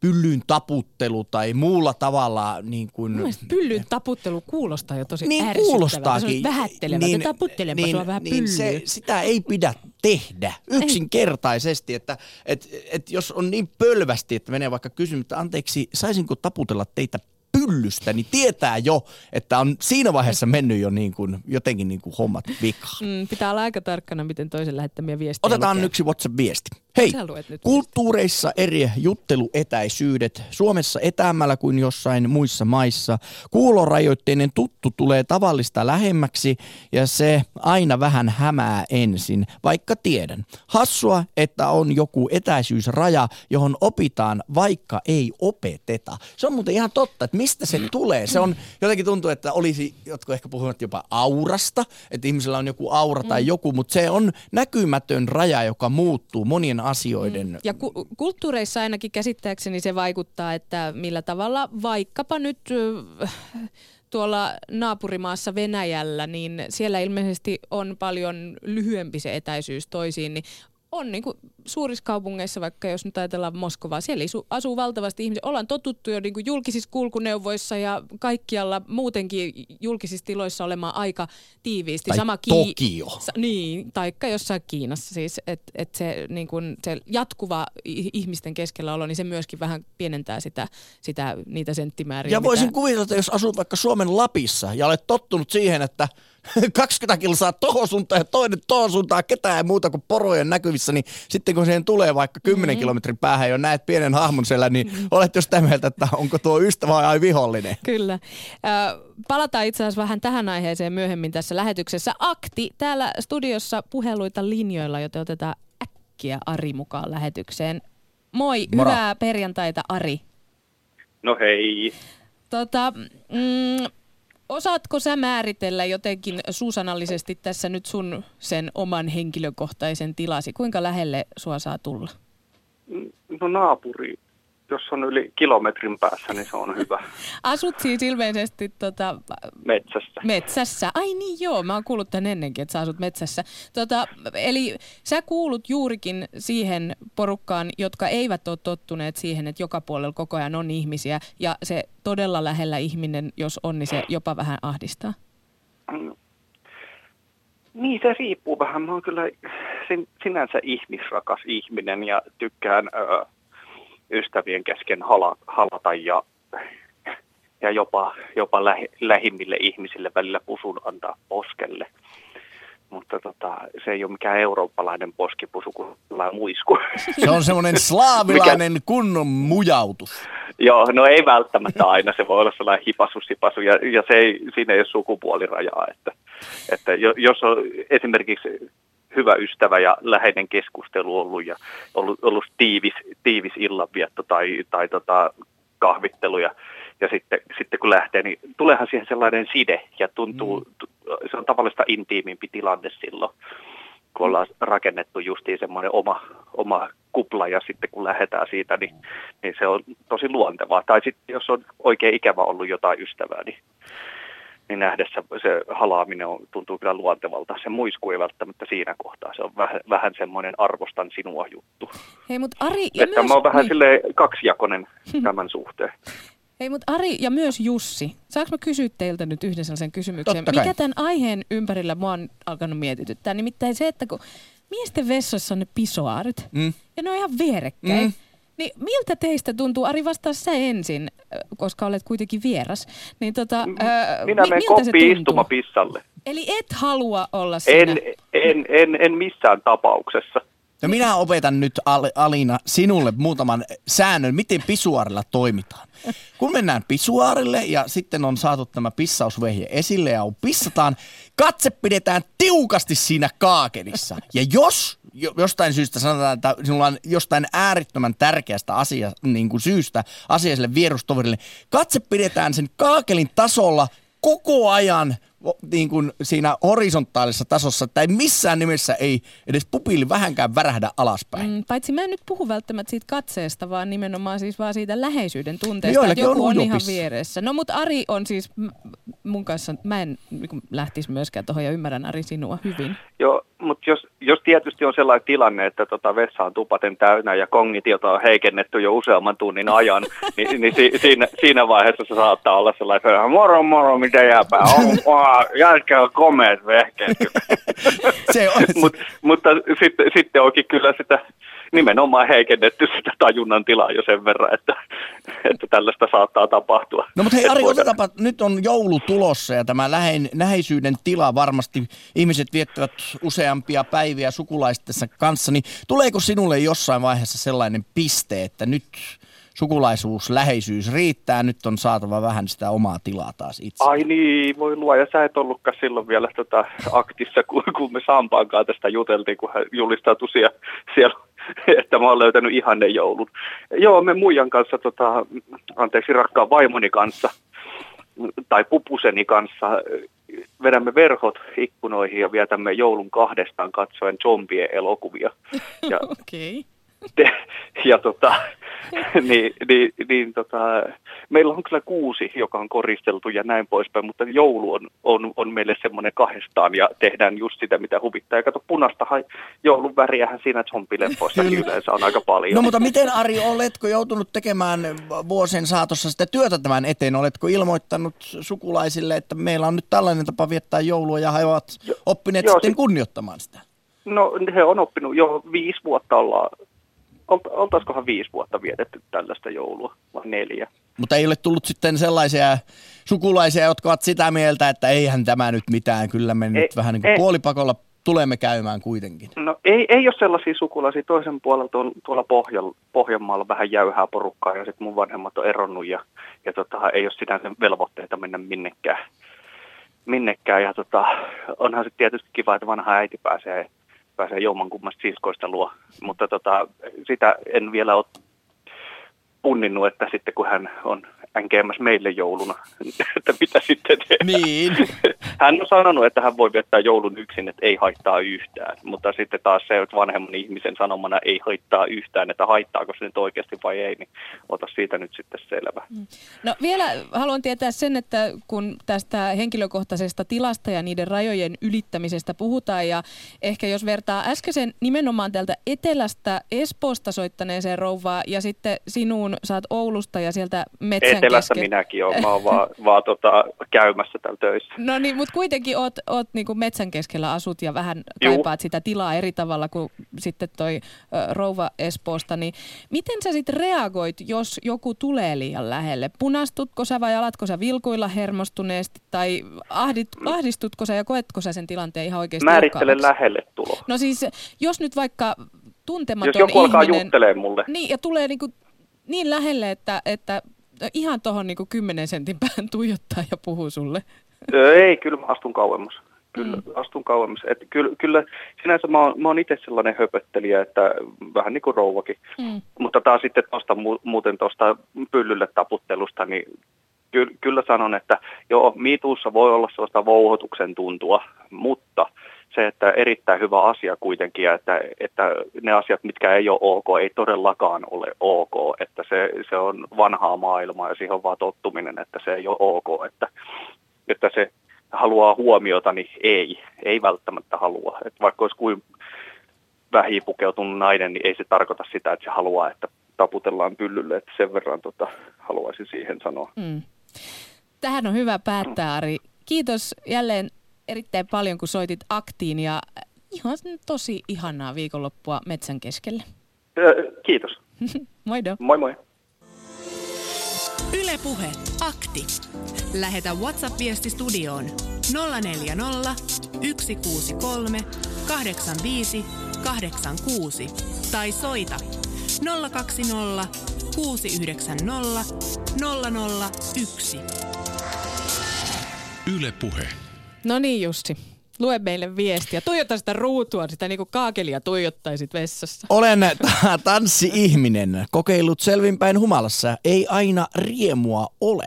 pyllyn taputtelu tai muulla tavalla niin kuin... Pyllyn taputtelu kuulostaa jo tosi niin kuulostaakin. Se on vähättelevä. Niin, taputtelepa niin, sua vähän niin se, sitä ei pidä tehdä yksinkertaisesti, että et, et jos on niin pölvästi, että menee vaikka kysymään, että anteeksi, saisinko taputella teitä pyllystä, niin tietää jo, että on siinä vaiheessa mennyt jo niin kuin, jotenkin niin kuin hommat vikaan. Mm, pitää olla aika tarkkana, miten toisen lähettämiä viestejä Otetaan lukee. yksi WhatsApp-viesti. Hei, kulttuureissa eri jutteluetäisyydet. Suomessa etäämmällä kuin jossain muissa maissa. Kuulorajoitteinen tuttu tulee tavallista lähemmäksi ja se aina vähän hämää ensin, vaikka tiedän. Hassua, että on joku etäisyysraja, johon opitaan, vaikka ei opeteta. Se on muuten ihan totta, että mistä se tulee. Se on jotenkin tuntuu, että olisi, jotkut ehkä puhuvat jopa aurasta, että ihmisellä on joku aura tai joku, mutta se on näkymätön raja, joka muuttuu monien asioiden. Ja ku- kulttuureissa ainakin käsittääkseni se vaikuttaa, että millä tavalla vaikkapa nyt tuolla naapurimaassa Venäjällä, niin siellä ilmeisesti on paljon lyhyempi se etäisyys toisiin, niin on niin kuin suurissa kaupungeissa, vaikka jos nyt ajatellaan Moskovaa, siellä asuu valtavasti ihmisiä. Ollaan totuttu jo niin kuin julkisissa kulkuneuvoissa ja kaikkialla muutenkin julkisissa tiloissa olemaan aika tiiviisti. Tai Sama Tokio. Sa- niin, taikka jossain Kiinassa siis, että et se, niin se jatkuva ihmisten keskellä olo, niin se myöskin vähän pienentää sitä, sitä niitä senttimääriä. Ja voisin mitä- kuvitella, että jos asut vaikka Suomen Lapissa ja olet tottunut siihen, että 20 kilsaa tohon suuntaan ja toinen tohon suuntaan, ketään ei muuta kuin porojen näkyvissä, niin sitten kun siihen tulee vaikka 10 mm-hmm. kilometrin päähän ja näet pienen hahmon siellä, niin mm-hmm. olet jo sitä mieltä, että onko tuo ystävä vai vihollinen. Kyllä. Ö, palataan itse asiassa vähän tähän aiheeseen myöhemmin tässä lähetyksessä. Akti täällä studiossa puheluita linjoilla, joten otetaan äkkiä Ari mukaan lähetykseen. Moi, Moro. hyvää perjantaita Ari. No hei. Tota, mm, osaatko sä määritellä jotenkin suusanallisesti tässä nyt sun sen oman henkilökohtaisen tilasi? Kuinka lähelle sua saa tulla? No naapuri, jos on yli kilometrin päässä, niin se on hyvä. [LAUGHS] Asut siis ilmeisesti tota, Metsässä. metsässä. Ai niin joo, mä oon kuullut tän ennenkin, että sä asut metsässä. Tota, eli sä kuulut juurikin siihen porukkaan, jotka eivät ole tottuneet siihen, että joka puolella koko ajan on ihmisiä. Ja se todella lähellä ihminen, jos on, niin se jopa vähän ahdistaa. Niin, se riippuu vähän. Mä oon kyllä sin, sinänsä ihmisrakas ihminen ja tykkään ö, ystävien kesken hala, halata ja, ja jopa, jopa lähi, lähimmille ihmisille välillä pusun antaa poskelle. Mutta tota, se ei ole mikään eurooppalainen poskipusu kuin muisku. Se on semmoinen [LAUGHS] slaavilainen kunnon mujautus. Joo, no ei välttämättä aina. Se voi olla sellainen hipasu, sipasu ja, ja se ei, siinä ei ole sukupuolirajaa. Että, että jo- jos on esimerkiksi hyvä ystävä ja läheinen keskustelu ollut ja ollut, ollut tiivis, tiivis illanvietto tai, tai tota, kahvittelu ja, ja sitten, sitten kun lähtee, niin tuleehan siihen sellainen side ja tuntuu, mm. se on tavallista intiimimpi tilanne silloin, kun ollaan rakennettu justiin semmoinen oma, oma kupla ja sitten kun lähdetään siitä, niin, niin se on tosi luontevaa. Tai sitten jos on oikein ikävä ollut jotain ystävää, niin, niin nähdessä se halaaminen on, tuntuu kyllä luontevalta. Se muisku ei välttämättä siinä kohtaa. Se on vähän, vähän semmoinen arvostan sinua juttu. Hei, mutta Ari ja Että myös... mä oon vähän niin. silleen kaksijakoinen tämän suhteen. [LAUGHS] Hei, mutta Ari ja myös Jussi, saanko mä kysyä teiltä nyt yhden sellaisen kysymyksen? Totta kai. Mikä tämän aiheen ympärillä mua on alkanut mietityttää? Nimittäin se, että kun miesten vessoissa on ne pisoaarit, Mm. ja ne on ihan vierekkäin, Mm. Niin miltä teistä tuntuu, Ari vastaa sä ensin, koska olet kuitenkin vieras, niin tota, ö, Minä mi- menen miltä se koppiin tuntuu? istumapissalle. Eli et halua olla siinä? En, en, en, en missään tapauksessa. No minä opetan nyt Al- Alina sinulle muutaman säännön, miten pisuaarilla toimitaan. Kun mennään pisuaarille ja sitten on saatu tämä pissausvehje esille ja pissataan, katse pidetään tiukasti siinä kaakenissa. Ja jos jo- jostain syystä sanotaan, että sinulla on jostain äärittömän tärkeästä asia, niin kuin syystä asiaiselle vierustoverille, katse pidetään sen kaakelin tasolla koko ajan niin kuin siinä horisontaalisessa tasossa, että ei missään nimessä ei edes pupilli vähänkään värähdä alaspäin. Mm, paitsi mä en nyt puhu välttämättä siitä katseesta, vaan nimenomaan siis vaan siitä läheisyyden tunteesta, Joillakin että joku on on, ihan vieressä. No mutta Ari on siis mun kanssa, mä en niin lähtisi myöskään tuohon ja ymmärrän Ari sinua hyvin. Joo, mutta jos, jos tietysti on sellainen tilanne, että tota vessa on tupaten täynnä ja kongitiota on heikennetty jo useamman tunnin ajan, [LAUGHS] niin, niin si, siinä, siinä vaiheessa se saattaa olla sellainen, moro moro, mitä jääpä, on, [LAUGHS] jälkeen on komeet vehkeet. [LAUGHS] Se on, Mut, mutta sitten, sitten onkin kyllä sitä nimenomaan heikennetty sitä tajunnan tilaa jo sen verran, että, että tällaista saattaa tapahtua. No mutta hei Ari, voidaan- otetaanpa, nyt on joulu tulossa ja tämä lähein, läheisyyden tila varmasti ihmiset viettävät useampia päiviä sukulaistensa kanssa, niin tuleeko sinulle jossain vaiheessa sellainen piste, että nyt sukulaisuus, läheisyys riittää, nyt on saatava vähän sitä omaa tilaa taas itse? Ai niin, voi luoja, sä et ollutkaan silloin vielä tota aktissa, kun, kun me Sampaankaan tästä juteltiin, kun hän julistautui siellä, siellä että mä oon löytänyt ihanne joulun. Joo, me muijan kanssa, tota, anteeksi rakkaan vaimoni kanssa, tai pupuseni kanssa, vedämme verhot ikkunoihin ja vietämme joulun kahdestaan katsoen zombien elokuvia. Ja [LAUGHS] Okei. Okay. Te, ja tota, niin, niin, niin tota, meillä on kyllä kuusi, joka on koristeltu ja näin poispäin, mutta joulu on, on, on meille semmoinen kahdestaan ja tehdään just sitä, mitä huvittaa. Ja kato, punastahan joulun väriähän siinä zombileppoissakin yleensä on aika paljon. No mutta miten Ari, oletko joutunut tekemään vuosien saatossa sitä työtä tämän eteen? Oletko ilmoittanut sukulaisille, että meillä on nyt tällainen tapa viettää joulua ja he ovat oppineet joo, sitten sit- kunnioittamaan sitä? No he on oppinut jo viisi vuotta ollaan, olta- oltaiskohan viisi vuotta vietetty tällaista joulua, vai neljä. Mutta ei ole tullut sitten sellaisia sukulaisia, jotka ovat sitä mieltä, että eihän tämä nyt mitään, kyllä me nyt Ei, vähän niin kuin ei. puolipakolla tulemme käymään kuitenkin. No ei, ei ole sellaisia sukulaisia. Toisen puolella tuolla, tuolla Pohjan, Pohjanmaalla vähän jäyhää porukkaa ja sitten mun vanhemmat on eronnut ja, ja tota, ei ole sitä sen velvoitteita mennä minnekään. minnekään. Ja tota, onhan se tietysti kiva, että vanha äiti pääsee, pääsee jommankummasta siskoista luo, mutta tota, sitä en vielä ole punninnut, että sitten kun hän on änkeämässä meille jouluna, [LAUGHS] että mitä sitten tehdään. Niin. [LAUGHS] Hän on sanonut, että hän voi viettää joulun yksin, että ei haittaa yhtään. Mutta sitten taas se, että vanhemman ihmisen sanomana ei haittaa yhtään, että haittaako se nyt oikeasti vai ei, niin ota siitä nyt sitten selvä. No vielä haluan tietää sen, että kun tästä henkilökohtaisesta tilasta ja niiden rajojen ylittämisestä puhutaan ja ehkä jos vertaa äskeisen nimenomaan täältä etelästä Espoosta soittaneeseen rouvaa ja sitten sinuun saat Oulusta ja sieltä metsän Etelässä kesken. minäkin olen, mä oon vaan, vaan tota, käymässä täällä töissä. No niin mutta kuitenkin oot, oot niinku metsän keskellä asut ja vähän Juu. kaipaat sitä tilaa eri tavalla kuin sitten toi rouva Espoosta. Niin miten sä sitten reagoit, jos joku tulee liian lähelle? Punastutko sä vai alatko sä vilkuilla hermostuneesti tai ahdit, ahdistutko sä ja koetko sä sen tilanteen ihan oikeasti Määrittele lähelle tulo. No siis, jos nyt vaikka tuntematon Jos joku alkaa ihminen... juttelemaan mulle. Niin, ja tulee niinku niin lähelle, että, että ihan tuohon niinku 10 sentin päähän tuijottaa ja puhuu sulle. Ei, kyllä mä astun kauemmas. Kyllä, mm. astun kauemmas. Et kyllä, kyllä sinänsä mä oon, mä oon itse sellainen höpöttelijä, että vähän niin kuin rouvakin. Mm. Mutta taas sitten tuosta mu- muuten tuosta pyllylle taputtelusta, niin ky- kyllä sanon, että joo, miituussa voi olla sellaista vouhotuksen tuntua, mutta se, että erittäin hyvä asia kuitenkin, että, että ne asiat, mitkä ei ole ok, ei todellakaan ole ok, että se, se on vanhaa maailmaa ja siihen on vaan tottuminen, että se ei ole ok, että, että se haluaa huomiota, niin ei, ei välttämättä halua. Että vaikka olisi kuin vähiin pukeutunut nainen, niin ei se tarkoita sitä, että se haluaa, että taputellaan pyllylle, että sen verran tota, haluaisin siihen sanoa. Mm. Tähän on hyvä päättää, Ari. Kiitos jälleen erittäin paljon, kun soitit aktiin ja ihan tosi ihanaa viikonloppua metsän keskelle. Ö, Kiitos. [LAUGHS] Moido. Moi moi. Ylepuhe akti. Lähetä WhatsApp-viesti studioon 040 163 85 86 tai soita 020 690 001. Yle Puhe. No niin Jussi, lue meille viestiä. Tuijota sitä ruutua, sitä niinku kaakelia tuijottaisit vessassa. Olen t- tanssi-ihminen, kokeillut selvinpäin humalassa. Ei aina riemua ole.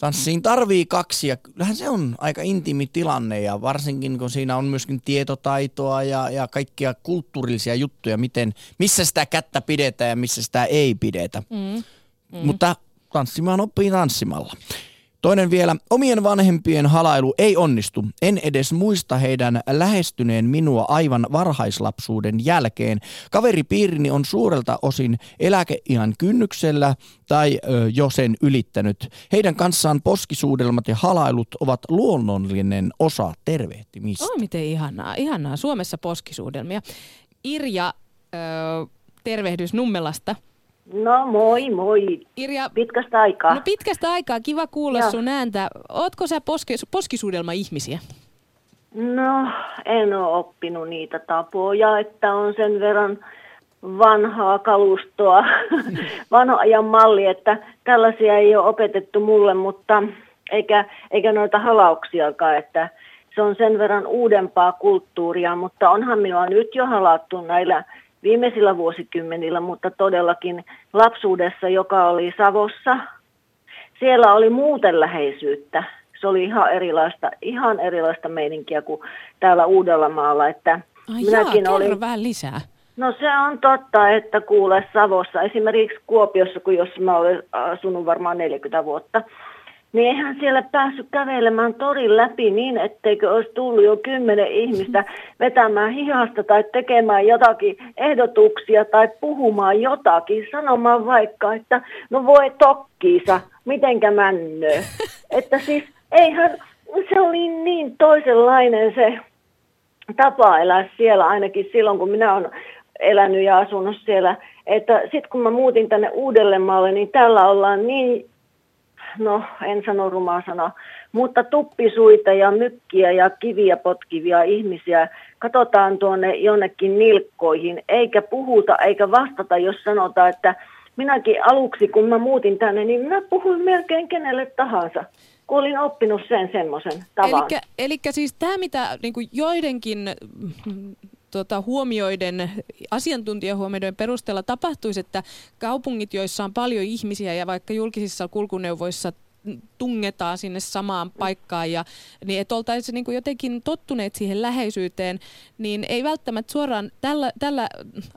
Tanssiin tarvii kaksi ja kyllähän se on aika intiimi tilanne ja varsinkin kun siinä on myöskin tietotaitoa ja, ja kaikkia kulttuurillisia juttuja, miten, missä sitä kättä pidetään ja missä sitä ei pidetä. Mm. Mm. Mutta tanssimaan oppii tanssimalla. Toinen vielä, omien vanhempien halailu ei onnistu. En edes muista heidän lähestyneen minua aivan varhaislapsuuden jälkeen. Kaveripiirini on suurelta osin eläkeiän kynnyksellä tai ö, jo sen ylittänyt. Heidän kanssaan poskisuudelmat ja halailut ovat luonnollinen osa tervehtimistä. Oi miten ihanaa, ihanaa. Suomessa poskisuudelmia. Irja, ö, tervehdys Nummelasta. No moi moi. Irja, Pitkästä aikaa. no pitkästä aikaa, kiva kuulla Joo. sun ääntä. Ootko sä poski, poskisuudelma-ihmisiä? No, en ole oppinut niitä tapoja, että on sen verran vanhaa kalustoa, [LAUGHS] vanha ajan malli, että tällaisia ei ole opetettu mulle, mutta eikä, eikä noita halauksiakaan, että se on sen verran uudempaa kulttuuria, mutta onhan minua nyt jo halattu näillä viimeisillä vuosikymmenillä, mutta todellakin lapsuudessa, joka oli Savossa, siellä oli muuten läheisyyttä. Se oli ihan erilaista, ihan erilaista meininkiä kuin täällä Uudellamaalla, että Ai minäkin jaa, kerro olin... vähän lisää. No se on totta, että kuule Savossa, esimerkiksi Kuopiossa, kun jos mä olen asunut varmaan 40 vuotta, niin eihän siellä päässyt kävelemään torin läpi niin, etteikö olisi tullut jo kymmenen ihmistä vetämään hihasta tai tekemään jotakin ehdotuksia tai puhumaan jotakin, sanomaan vaikka, että no voi tokkiisa, mitenkä männöö. [LAUGHS] Että siis eihän, se oli niin toisenlainen se tapa elää siellä, ainakin silloin kun minä olen elänyt ja asunut siellä. Että sitten kun mä muutin tänne Uudellemaalle, niin täällä ollaan niin, no en sano rumaa sana, mutta tuppisuita ja mykkiä ja kiviä potkivia ihmisiä. Katsotaan tuonne jonnekin nilkkoihin, eikä puhuta eikä vastata, jos sanotaan, että minäkin aluksi kun mä muutin tänne, niin mä puhuin melkein kenelle tahansa, kun olin oppinut sen semmoisen tavan. Eli siis tämä, mitä niin kuin joidenkin tota, huomioiden, asiantuntijahuomioiden perusteella tapahtuisi, että kaupungit, joissa on paljon ihmisiä ja vaikka julkisissa kulkuneuvoissa tungetaan sinne samaan paikkaan ja niin että oltaisiin niin jotenkin tottuneet siihen läheisyyteen, niin ei välttämättä suoraan tällä, tällä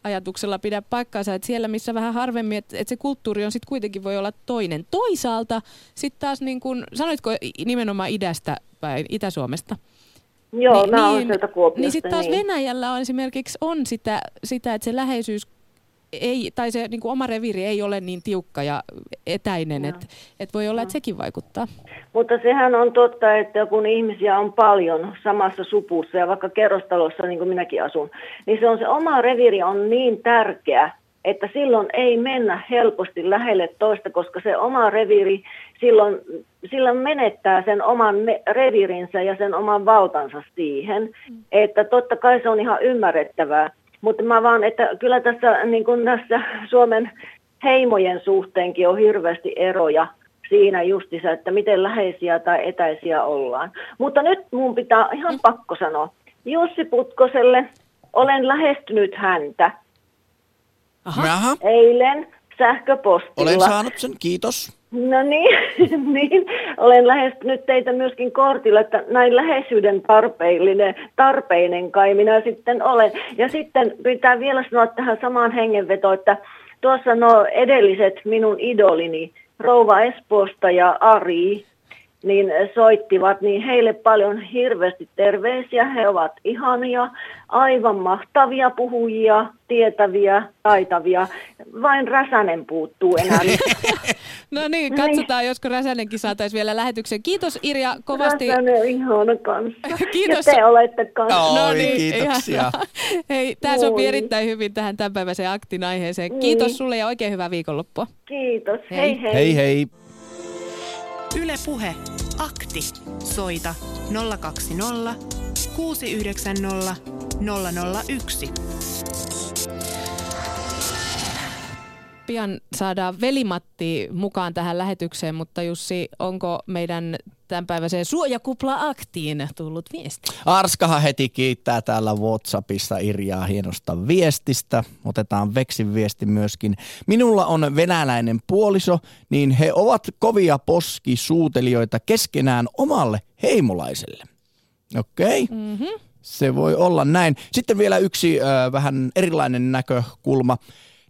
ajatuksella pidä paikkaansa, että siellä missä vähän harvemmin, että, että se kulttuuri on sitten kuitenkin voi olla toinen. Toisaalta sitten taas niin kuin, sanoitko nimenomaan idästä vai Itä-Suomesta? Joo, niin, mä oon sieltä Kuopiosta. Niin sitten taas niin. Venäjällä on esimerkiksi on sitä, sitä, että se läheisyys ei, tai se niin kuin oma reviiri ei ole niin tiukka ja etäinen, että et voi olla, että sekin vaikuttaa. Mutta sehän on totta, että kun ihmisiä on paljon samassa supussa ja vaikka kerrostalossa, niin kuin minäkin asun, niin se on se oma reviiri on niin tärkeä, että silloin ei mennä helposti lähelle toista, koska se oma reviiri silloin, silloin menettää sen oman reviirinsä ja sen oman valtansa siihen. Että totta kai se on ihan ymmärrettävää, mutta mä vaan, että kyllä tässä, niin kuin tässä Suomen heimojen suhteenkin on hirveästi eroja siinä justissa, että miten läheisiä tai etäisiä ollaan. Mutta nyt mun pitää ihan pakko sanoa, Jussi Putkoselle olen lähestynyt häntä Aha. Eilen sähköpostilla. olen saanut sen, kiitos. No niin, [LAUGHS] niin, olen lähestynyt teitä myöskin kortilla, että näin läheisyyden tarpeellinen, tarpeinen kai minä sitten olen. Ja sitten pitää vielä sanoa tähän samaan hengenvetoon, että tuossa nuo edelliset minun idolini, Rouva Espoosta ja Ari, niin soittivat, niin heille paljon hirveästi terveisiä. He ovat ihania, aivan mahtavia puhujia, tietäviä, taitavia. Vain Räsänen puuttuu enää. [LAUGHS] No niin, katsotaan, josko Räsänenkin saataisiin vielä lähetyksen. Kiitos Irja kovasti. Räsänen on ihana kanssa. [LAUGHS] Kiitos. Ja te olette kanssa. Oi, niin, kiitoksia. Hei, tämä sopii erittäin hyvin tähän tämänpäiväiseen aktin aiheeseen. Niin. Kiitos sulle ja oikein hyvää viikonloppua. Kiitos. Hei. Hei hei. Hei hei. Yle Puhe. Akti. Soita 020 690 001. Pian saadaan velimatti mukaan tähän lähetykseen, mutta Jussi, onko meidän tämänpäiväiseen suojakupla-aktiin tullut viesti? Arskahan heti kiittää täällä Whatsappissa Irjaa hienosta viestistä. Otetaan Veksin viesti myöskin. Minulla on venäläinen puoliso, niin he ovat kovia poskisuutelijoita keskenään omalle heimolaiselle. Okei. Okay. Mm-hmm. Se voi olla näin. Sitten vielä yksi ö, vähän erilainen näkökulma.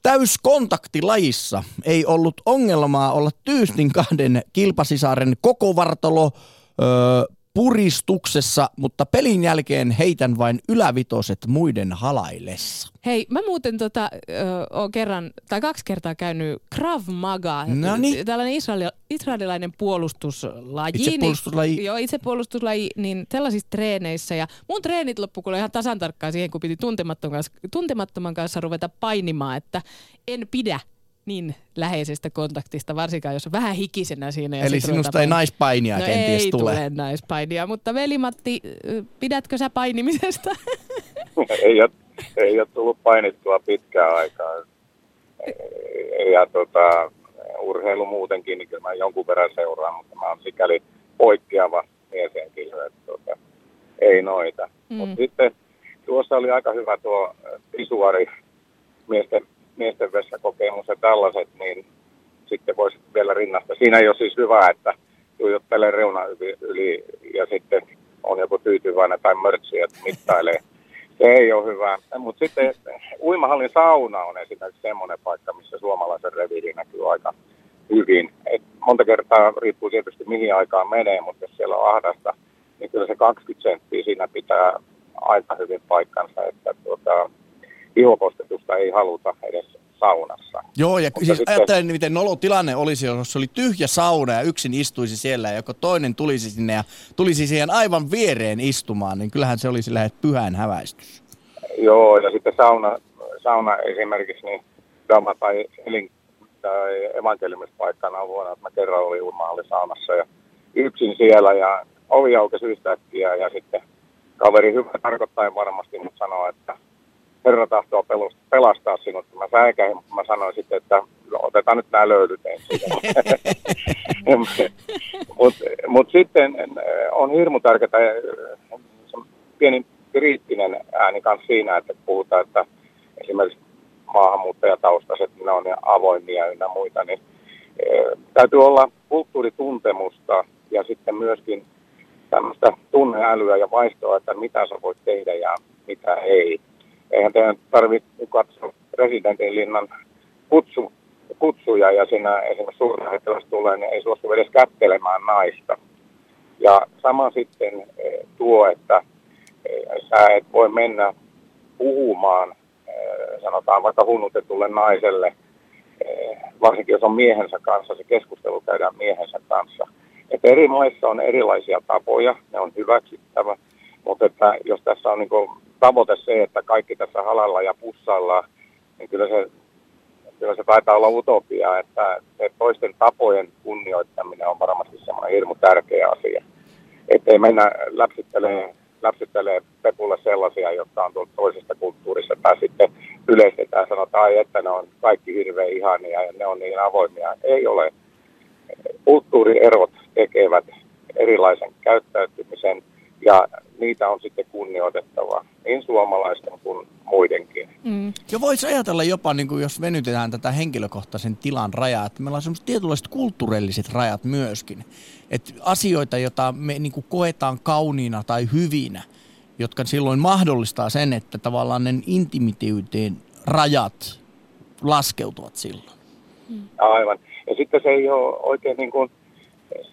Täyskontaktilajissa ei ollut ongelmaa olla tyystin kahden kilpasisaren koko vartalo ö, puristuksessa, mutta pelin jälkeen heitän vain ylävitoset muiden halaillessa. Hei, mä muuten tota, ö, oon kerran tai kaksi kertaa käynyt Krav Maga, Noniin. tällainen israeli, israelilainen puolustuslaji. Itsepuolustuslaji. Niin, joo, itsepuolustuslaji, niin tällaisissa treeneissä. Ja mun treenit loppu kuule ihan tasan tarkkaan siihen, kun piti tuntemattoman kanssa, tuntemattoman kanssa ruveta painimaan, että en pidä niin läheisestä kontaktista, varsinkaan jos on vähän hikisenä siinä. Ja Eli ruvetaan sinusta ei pain- naispainia no kenties ei tule. tule naispainia, mutta velimatti, pidätkö sä painimisesta? [LAUGHS] ei, ole, ei ole tullut painittua pitkään aikaa. Ja tota, urheilu muutenkin, niin kyllä mä jonkun verran seuraan, mutta mä oon sikäli poikkeava mieshenkilö, että tota, ei noita. Mm. Mm. Mutta sitten tuossa oli aika hyvä tuo pisuari miesten, miesten vessakokemus ja tällaiset, niin sitten voisi vielä rinnasta. Siinä ei ole siis hyvä, että tuijottelee reuna yli, yli ja sitten on joku tyytyväinen tai mörtsi, että mittailee. Se ei ole hyvä. Mutta sitten uimahallin sauna on esimerkiksi semmoinen paikka, missä suomalaisen reviiri näkyy aika hyvin. Et monta kertaa riippuu tietysti mihin aikaan menee, mutta jos siellä on ahdasta, niin kyllä se 20 senttiä siinä pitää aika hyvin paikkansa, että tuota, ihokosketusta ei haluta edes saunassa. Joo, ja Mutta siis sitten- ajattelen, miten nolo tilanne olisi, jos oli tyhjä sauna ja yksin istuisi siellä ja joko toinen tulisi sinne ja tulisi siihen aivan viereen istumaan, niin kyllähän se olisi lähes pyhän häväistys. Joo, ja sitten sauna, sauna esimerkiksi, niin Dama tai, elin, tai evankeliumispaikkana on vuonna, että mä kerran olin Ulmahalli saunassa ja yksin siellä ja ovi aukesi yhtäkkiä ja sitten kaveri hyvä tarkoittain varmasti, mutta sanoi, että Herra tahtoo pelastaa sinut. Mä säikäin, mutta mä sanoin sitten, että no, otetaan nyt nämä löydyt ensin. [LAUGHS] Mutta mut sitten äh, on hirmu tärkeää on pieni kriittinen ääni kanssa siinä, että puhutaan, että esimerkiksi maahanmuuttajataustaiset, ne on avoimia ynnä muita, niin äh, täytyy olla kulttuurituntemusta ja sitten myöskin tämmöistä tunneälyä ja vaistoa, että mitä sä voit tehdä ja mitä ei. Eihän teidän tarvitse katsoa presidentin linnan kutsu, kutsuja ja siinä esimerkiksi suurlähettiläs tulee, niin ei suostu edes kättelemään naista. Ja sama sitten eh, tuo, että eh, sä et voi mennä puhumaan eh, sanotaan vaikka hunnutetulle naiselle, varsinkin jos on miehensä kanssa, se keskustelu käydään miehensä kanssa. Että eri maissa on erilaisia tapoja, ne on hyväksyttävä, mutta että jos tässä on niin tavoite se, että kaikki tässä halalla ja pussaillaan, niin kyllä se, kyllä se taitaa olla utopia, että se toisten tapojen kunnioittaminen on varmasti semmoinen hirmu tärkeä asia. Että ei mennä läpsyttelee, läpsyttelee Pepulle sellaisia, jotka on tuolta toisesta kulttuurista, tai sitten yleistetään sanotaan, että ne on kaikki hirveän ihania ja ne on niin avoimia. Ei ole. Kulttuurierot tekevät erilaisen käyttäytymisen ja niitä on sitten kunnioitettava niin suomalaisten kuin muidenkin. Mm. Ja voisi ajatella jopa, niin kuin jos venytetään tätä henkilökohtaisen tilan rajaa, että meillä on semmoiset tietynlaiset kulttuurilliset rajat myöskin. Että asioita, joita me niin kuin koetaan kauniina tai hyvinä, jotka silloin mahdollistaa sen, että tavallaan ne intimiteeteen rajat laskeutuvat silloin. Mm. Aivan. Ja sitten se ei ole oikein niin kuin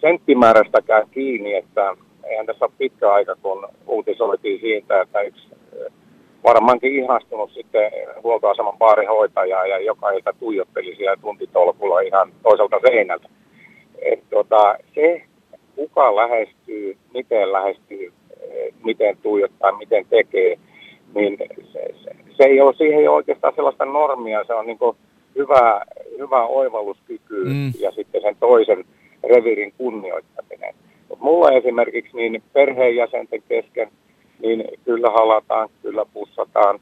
senttimäärästäkään kiinni, että eihän tässä ole pitkä aika, kun uutisoitiin siitä, että yksi eh, varmaankin ihastunut sitten huoltoaseman baarihoitajaa ja joka ilta tuijotteli siellä tuntitolkulla ihan toiselta seinältä. Et tota, se, kuka lähestyy, miten lähestyy, eh, miten tuijottaa, miten tekee, niin se, se, se ei ole, siihen ei ole oikeastaan sellaista normia, se on niin hyvä, hyvä oivalluskyky mm. ja sitten sen toisen revirin kunnioittaminen. Mutta mulla esimerkiksi niin perheenjäsenten kesken, niin kyllä halataan, kyllä pussataan.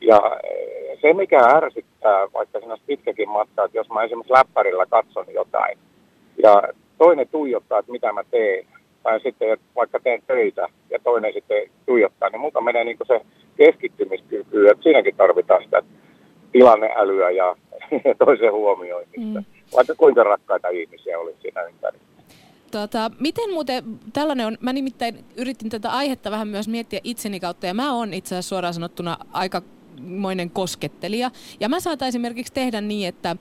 Ja eh, se, mikä ärsyttää, vaikka siinä olisi pitkäkin matka, että jos mä esimerkiksi läppärillä katson jotain, ja toinen tuijottaa, että mitä mä teen, tai sitten vaikka teen töitä, ja toinen sitten tuijottaa, niin muuta menee niin se keskittymiskyky, että siinäkin tarvitaan sitä tilanneälyä ja [LAUGHS] toisen huomioimista. Mm. Vaikka kuinka rakkaita ihmisiä olisi siinä ympärillä. Tota, miten muuten tällainen on, mä nimittäin yritin tätä aihetta vähän myös miettiä itseni kautta ja mä oon itse asiassa suoraan sanottuna aika moinen koskettelija. Ja mä saatan esimerkiksi tehdä niin, että äh,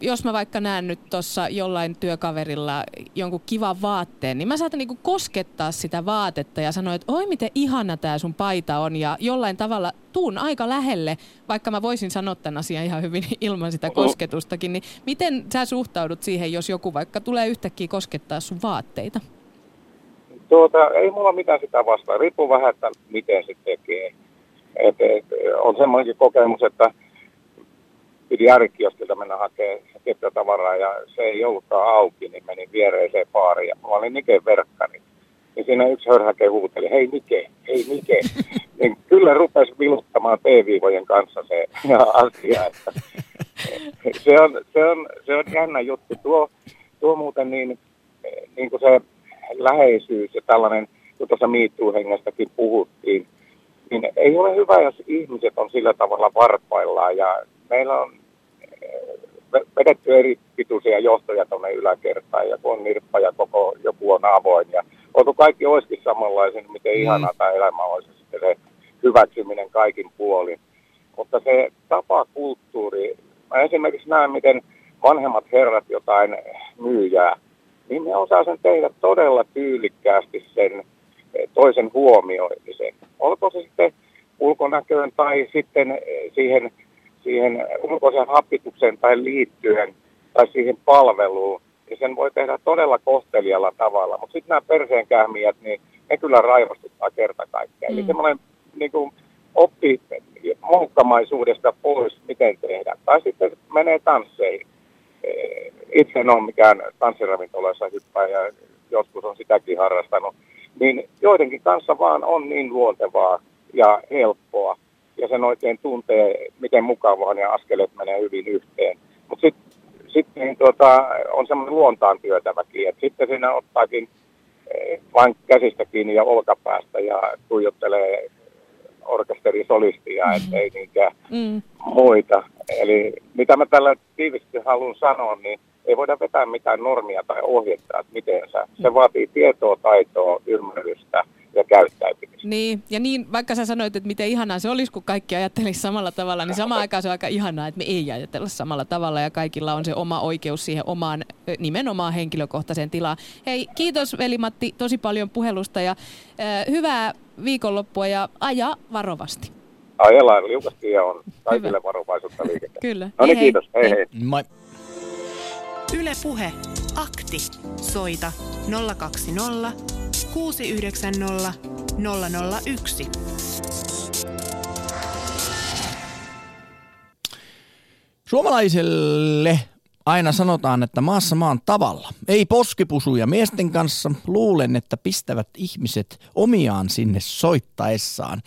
jos mä vaikka näen nyt tuossa jollain työkaverilla jonkun kivan vaatteen, niin mä saatan niinku koskettaa sitä vaatetta ja sanoa, että oi miten ihana tämä sun paita on ja jollain tavalla tuun aika lähelle, vaikka mä voisin sanoa tämän asian ihan hyvin [LAUGHS] ilman sitä kosketustakin, niin miten sä suhtaudut siihen, jos joku vaikka tulee yhtäkkiä koskettaa sun vaatteita? Tuota, ei mulla mitään sitä vastaa. Riippuu vähän, että miten se tekee. Et, et, on semmoinenkin kokemus, että piti ärkioskilta mennä hakemaan tiettyä tavaraa ja se ei ollutkaan auki, niin menin viereiseen baariin ja mulla oli Nike verkkani. Niin siinä yksi hörhäke huuteli, hei Nike, hei Nike. [LAUGHS] niin kyllä rupesi viluttamaan T-viivojen kanssa se [LAUGHS] asia. Että se, on, se, on, se on jännä juttu. Tuo, tuo muuten niin, niin kuin se läheisyys ja tällainen, kun tuossa miittuu-hengestäkin puhuttiin, niin ei ole hyvä, jos ihmiset on sillä tavalla varpaillaan ja meillä on eh, vedetty eri pituisia johtoja tuonne yläkertaan ja kun on nirppa ja koko joku on avoin ja onko kaikki olisikin samanlaisen, miten mm. ihanaa tämä elämä olisi sitten se hyväksyminen kaikin puolin. Mutta se tapa kulttuuri, mä esimerkiksi näen, miten vanhemmat herrat jotain myyjää, niin ne osaa sen tehdä todella tyylikkäästi sen toisen huomioimisen. Olko se sitten ulkonäköön tai sitten eh, siihen, siihen ulkoisen hapitukseen tai liittyen tai siihen palveluun. Ja sen voi tehdä todella kohtelijalla tavalla. Mutta sitten nämä perseenkähmijät, niin ne kyllä raivostuttaa kerta kaikkiaan. Mm. Eli semmoinen niin kuin, oppi moukkamaisuudesta pois, miten tehdä. Tai sitten menee tansseihin. Eh, itse en ole mikään tanssiravintoloissa hyppää ja joskus on sitäkin harrastanut niin joidenkin kanssa vaan on niin luontevaa ja helppoa. Ja sen oikein tuntee, miten mukavaa ja askeleet menee hyvin yhteen. Mutta sitten sit, niin tuota, on semmoinen luontaan työtäväkin, että sitten siinä ottaakin eh, vain käsistä kiinni ja olkapäästä ja tuijottelee orkesterisolistia, ettei niinkään mm. muita. Eli mitä mä tällä tiivisti haluan sanoa, niin ei voida vetää mitään normia tai ohjetta, että miten sä. Se vaatii tietoa, taitoa, ymmärrystä ja käyttäytymistä. Niin, ja niin, vaikka sä sanoit, että miten ihanaa se olisi, kun kaikki ajattelisi samalla tavalla, niin samaan aikaan se on aika ihanaa, että me ei ajatella samalla tavalla ja kaikilla on se oma oikeus siihen omaan, nimenomaan henkilökohtaiseen tilaan. Hei, kiitos veli-Matti tosi paljon puhelusta ja äh, hyvää viikonloppua ja aja varovasti. Ajellaan liukasti ja on kaikille varovaisuutta liikettä. Kyllä. No niin, Hei, hei. kiitos. Hei hei. Moi. Yle Puhe. Akti. Soita 020 690 001. Suomalaiselle aina sanotaan, että maassa maan tavalla. Ei poskipusuja miesten kanssa. Luulen, että pistävät ihmiset omiaan sinne soittaessaan.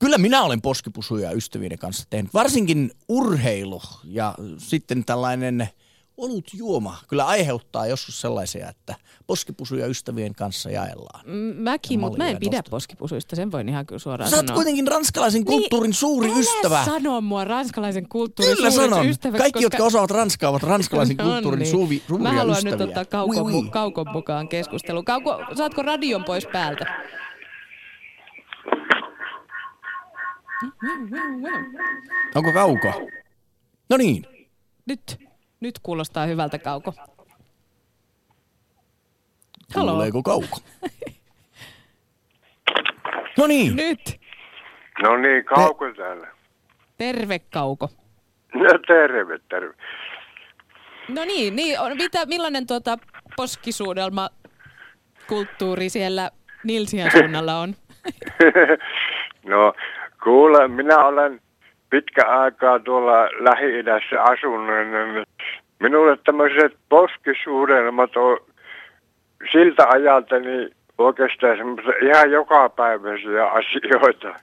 Kyllä minä olen poskipusuja ystävien kanssa tehnyt. Varsinkin urheilu ja sitten tällainen olut juoma kyllä aiheuttaa joskus sellaisia, että poskipusuja ystävien kanssa jaellaan. Mäkin, mutta mä en pidä nostetaan. poskipusuista, sen voin ihan kyllä suoraan Sä oot sanoa. kuitenkin ranskalaisen kulttuurin suuri Älä ystävä. sano mua ranskalaisen kulttuurin Kyllä suureksi sanon. ystäväksi, Kaikki, koska... jotka osaavat ranskaa, ovat ranskalaisen [LAUGHS] No kulttuurin niin. suvi, suuria Mä haluan ystäviä. nyt ottaa kaukon, Oui, oui, oui. kaukon mukaan keskusteluun. Kauko, saatko radion pois päältä? Onko kauko? No niin. Nyt, nyt kuulostaa hyvältä kauko. Halo. Kuuleeko kauko? [LAUGHS] No niin. Nyt. No niin, kauko täällä. Terve kauko. No terve, terve. No niin, niin on, mitä, millainen tuota poskisuudelma kulttuuri siellä Nilsian suunnalla on? [LAUGHS] no kuule, minä olen pitkä aikaa tuolla Lähi-idässä asunut. Minulle tämmöiset poskisuudelmat on siltä ajalta niin oikeastaan semmoisia ihan jokapäiväisiä asioita.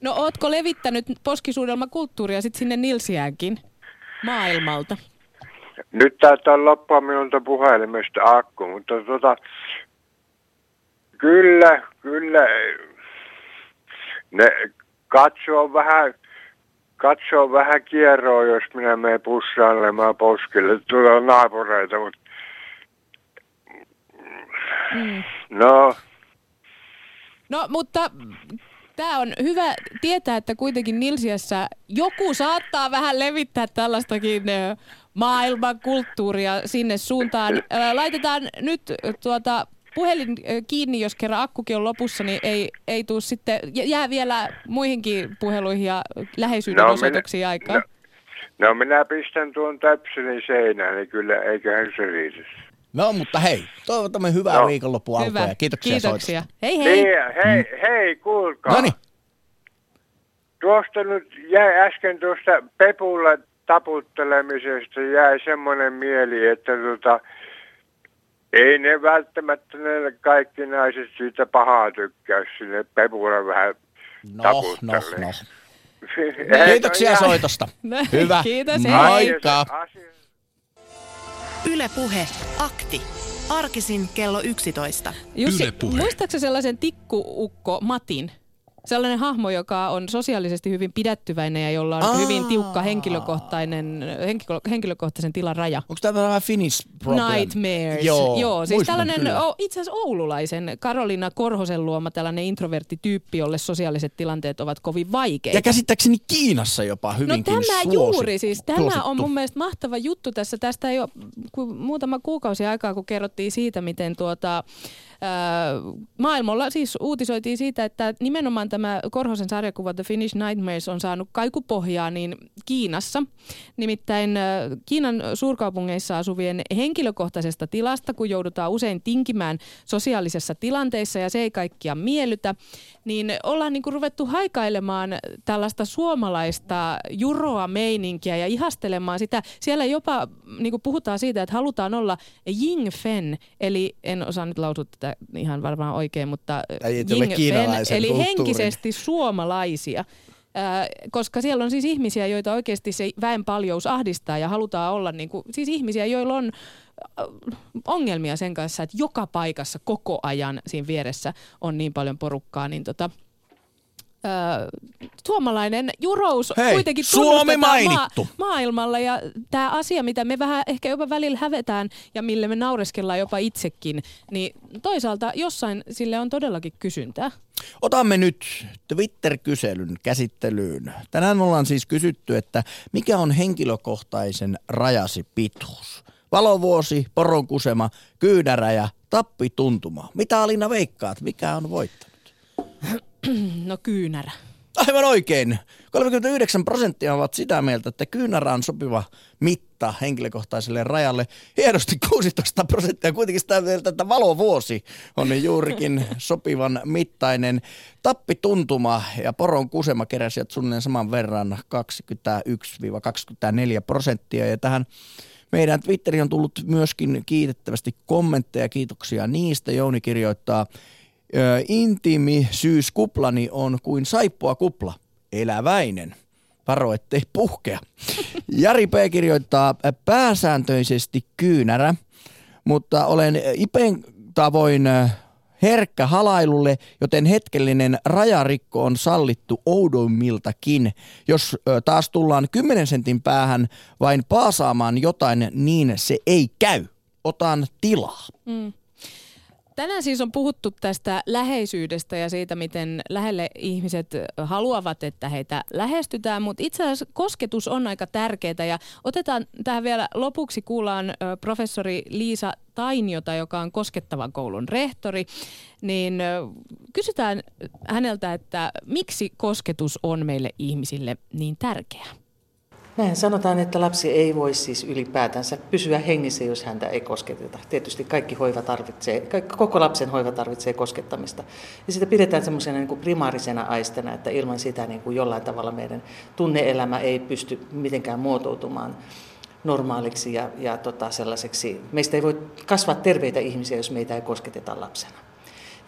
No ootko levittänyt poskisuudelmakulttuuria sit sinne Nilsiäänkin maailmalta? Nyt taitaa loppua minulta puhelimesta akku, mutta tota, kyllä, kyllä, ne katsoo vähän, katsoo vähän kierroa, jos minä menen pussailemaan poskille tuolla naapureita, mutta Mm. no, No mutta tämä on hyvä tietää, että kuitenkin Nilsiässä joku saattaa vähän levittää tällaistakin maailmankulttuuria sinne suuntaan. Laitetaan nyt tuota puhelin kiinni, jos kerran akkukin on lopussa, niin ei, ei tuu sitten, jä- jää vielä muihinkin puheluihin ja läheisyyden No, osoituksiin minä- aikaa. no minä pistän tuon täpselin seinään, niin kyllä eiköhän se riitä. No, mutta hei, toivotamme hyvää No. viikonloppua alkua ja kiitoksia, Kiitoksia. soitosta. Hei hei. Niin, hei, hei, kuulkaa. No niin, Tuosta nyt jäi äsken tuosta Pepulla taputtelemisesta jäi semmoinen mieli, että tota, ei ne välttämättä ne kaikki naiset siitä pahaa tykkää sinne Pepulla vähän no, no, no. [LAUGHS] Eikö Kiitoksia soitosta. [LAUGHS] No, Hyvä. kiitos. Moikka. Yle Puhe. Akti. Arkisin kello 11. Jussi, Yle Puhe. muistaaksä sellaisen tikkuukko Matin? Sellainen hahmo, joka on sosiaalisesti hyvin pidättyväinen ja jolla on Aa. hyvin tiukka henkilökohtainen, henkilö, henkilökohtaisen tilan raja. Onko tämä vähän Finnish problem? Nightmares. Joo, Joo siis muistan tällainen kyllä. o, itse asiassa oululaisen Karolina Korhosen luoma tällainen introverttityyppi, jolle sosiaaliset tilanteet ovat kovin vaikeita. Ja käsittääkseni Kiinassa jopa No hyvinkin tämä suosi- juuri, siis tämä suosittu. on mun mielestä mahtava juttu tässä. Tästä ei ole muutama kuukausi aikaa, kun kerrottiin siitä, miten tuota, maailmalla siis uutisoitiin siitä, että nimenomaan tämä Korhosen sarjakuva The Finnish Nightmares on saanut kaikupohjaa niin Kiinassa. Nimittäin Kiinan suurkaupungeissa asuvien henkilökohtaisesta tilasta, kun joudutaan usein tinkimään sosiaalisessa tilanteissa ja se ei kaikkia miellytä, niin ollaan niin kuin ruvettu haikailemaan tällaista suomalaista juroa meininkiä ja ihastelemaan sitä. Siellä jopa niin kuin puhutaan siitä, että halutaan olla Ying Fen, eli en osaa nyt lausua tätä ihan varmaan oikein, mutta Ying kiinalaisen eli kulttuurin. henkisesti suomalaisia. Ää, koska siellä on siis ihmisiä, joita oikeasti se väenpaljous ahdistaa ja halutaan olla niin kuin, siis ihmisiä, joilla on äh, ongelmia sen kanssa, että joka paikassa koko ajan siinä vieressä on niin paljon porukkaa, niin tota, ö, suomalainen jurous Hei, kuitenkin Suomi mainittu. maailmalla ja tämä asia, mitä me vähän ehkä jopa välillä hävetään ja mille me naureskellaan jopa itsekin, niin toisaalta jossain sille on todellakin kysyntää. Otamme nyt Twitter-kyselyn käsittelyyn. Tänään ollaan siis kysytty, että mikä on henkilökohtaisen rajasi pituus? Valovuosi, poronkusema, kyynäräjä, tappituntuma. Mitä Alina veikkaat? Mikä on voittanut? [CLEARS THROAT] No kyynärä. Aivan oikein. 39 prosenttia ovat sitä mieltä, että kyynärä on sopiva mitta henkilökohtaiselle rajalle. Hienosti 16 prosenttia kuitenkin sitä mieltä, että valovuosi on juurikin [LAUGHS] sopivan mittainen. Tappituntuma ja poron kusema keräsivät suunnilleen saman verran 21-24 prosenttia. Ja tähän meidän Twitteriin on tullut myöskin kiitettävästi kommentteja, kiitoksia niistä. Jouni kirjoittaa, Ö, intiimisyyskuplani on kuin saippua kupla, eläväinen. Varo, ettei puhkea. [LAUGHS] Jari P. kirjoittaa pääsääntöisesti kyynärä, mutta olen Ipen tavoin herkkä halailulle, joten hetkellinen rajarikko on sallittu oudoimmiltakin. Jos taas tullaan 10 sentin päähän vain paasaamaan jotain, niin se ei käy. Otan tilaa. Mm. Tänään siis on puhuttu tästä läheisyydestä ja siitä, miten lähelle ihmiset haluavat, että heitä lähestytään, mutta itse asiassa kosketus on aika tärkeää ja otetaan tähän vielä lopuksi kuullaan professori Liisa Tainiota, joka on koskettavan koulun rehtori, niin kysytään häneltä, että miksi kosketus on meille ihmisille niin tärkeä? Näin sanotaan, että lapsi ei voi siis ylipäätänsä pysyä hengissä, jos häntä ei kosketeta. Tietysti kaikki hoiva tarvitsee, koko lapsen hoiva tarvitsee koskettamista. Ja sitä pidetään semmoisena niin primaarisena aistena, että ilman sitä niin kuin jollain tavalla meidän tunneelämä ei pysty mitenkään muotoutumaan normaaliksi ja, ja tota sellaiseksi. Meistä ei voi kasvaa terveitä ihmisiä, jos meitä ei kosketeta lapsena.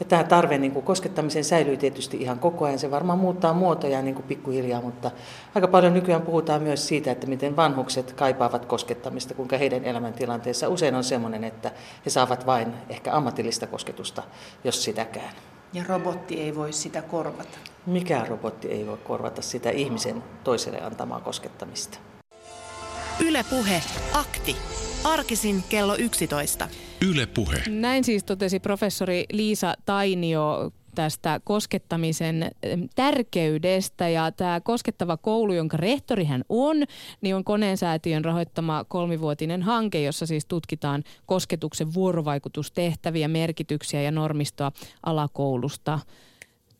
Ja tämä tarve niin kuin koskettamiseen säilyy tietysti ihan koko ajan. Se varmaan muuttaa muotoja niin kuin pikkuhiljaa, mutta aika paljon nykyään puhutaan myös siitä, että miten vanhukset kaipaavat koskettamista, kuinka heidän elämäntilanteensa usein on sellainen, että he saavat vain ehkä ammatillista kosketusta, jos sitäkään. Ja robotti ei voi sitä korvata. Mikään robotti ei voi korvata sitä ihmisen toiselle antamaa koskettamista. Ylepuhe akti. Arkisin kello 11. Yle Puhe. Näin siis totesi professori Liisa Tainio tästä koskettamisen em, tärkeydestä ja tämä koskettava koulu, jonka rehtori hän on, niin on koneensäätiön rahoittama kolmivuotinen hanke, jossa siis tutkitaan kosketuksen vuorovaikutustehtäviä, merkityksiä ja normistoa alakoulusta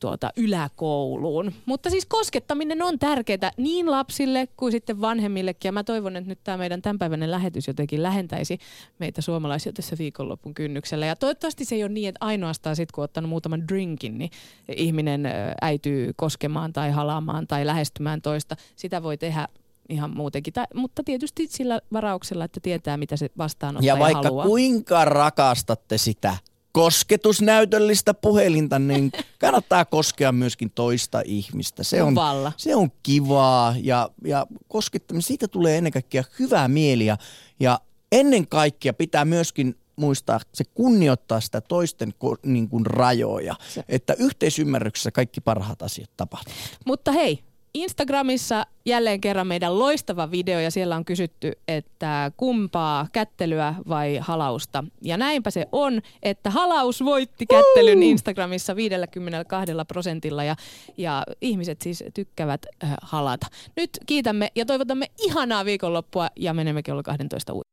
tuota yläkouluun. Mutta siis koskettaminen on tärkeää niin lapsille kuin sitten vanhemmillekin. Ja mä toivon, että nyt tämä meidän tämänpäiväinen lähetys jotenkin lähentäisi meitä suomalaisia tässä viikonlopun kynnyksellä. Ja toivottavasti se ei ole niin, että ainoastaan sitten kun on ottanut muutaman drinkin, niin ihminen äityy koskemaan tai halaamaan tai lähestymään toista. Sitä voi tehdä ihan muutenkin. Tä, mutta tietysti sillä varauksella, että tietää, mitä se vastaanottaja Ja vaikka haluaa. kuinka rakastatte sitä kosketusnäytöllistä puhelinta, niin [LAUGHS] kannattaa koskea myöskin toista ihmistä. Se on, Valla. se on kivaa ja, ja koskettaminen, siitä tulee ennen kaikkea hyvää mieliä ja ennen kaikkea pitää myöskin muistaa, se kunnioittaa sitä toisten ko- niin kuin rajoja, että yhteisymmärryksessä kaikki parhaat asiat tapahtuvat. Mutta hei, Instagramissa jälleen kerran meidän loistava video ja siellä on kysytty, että kumpaa kättelyä vai halausta. Ja näinpä se on, että halaus voitti kättelyn Instagramissa 52 prosentilla ja, ja ihmiset siis tykkäävät äh, halata. Nyt kiitämme ja toivotamme ihanaa viikonloppua ja menemme kello 12 uuteen.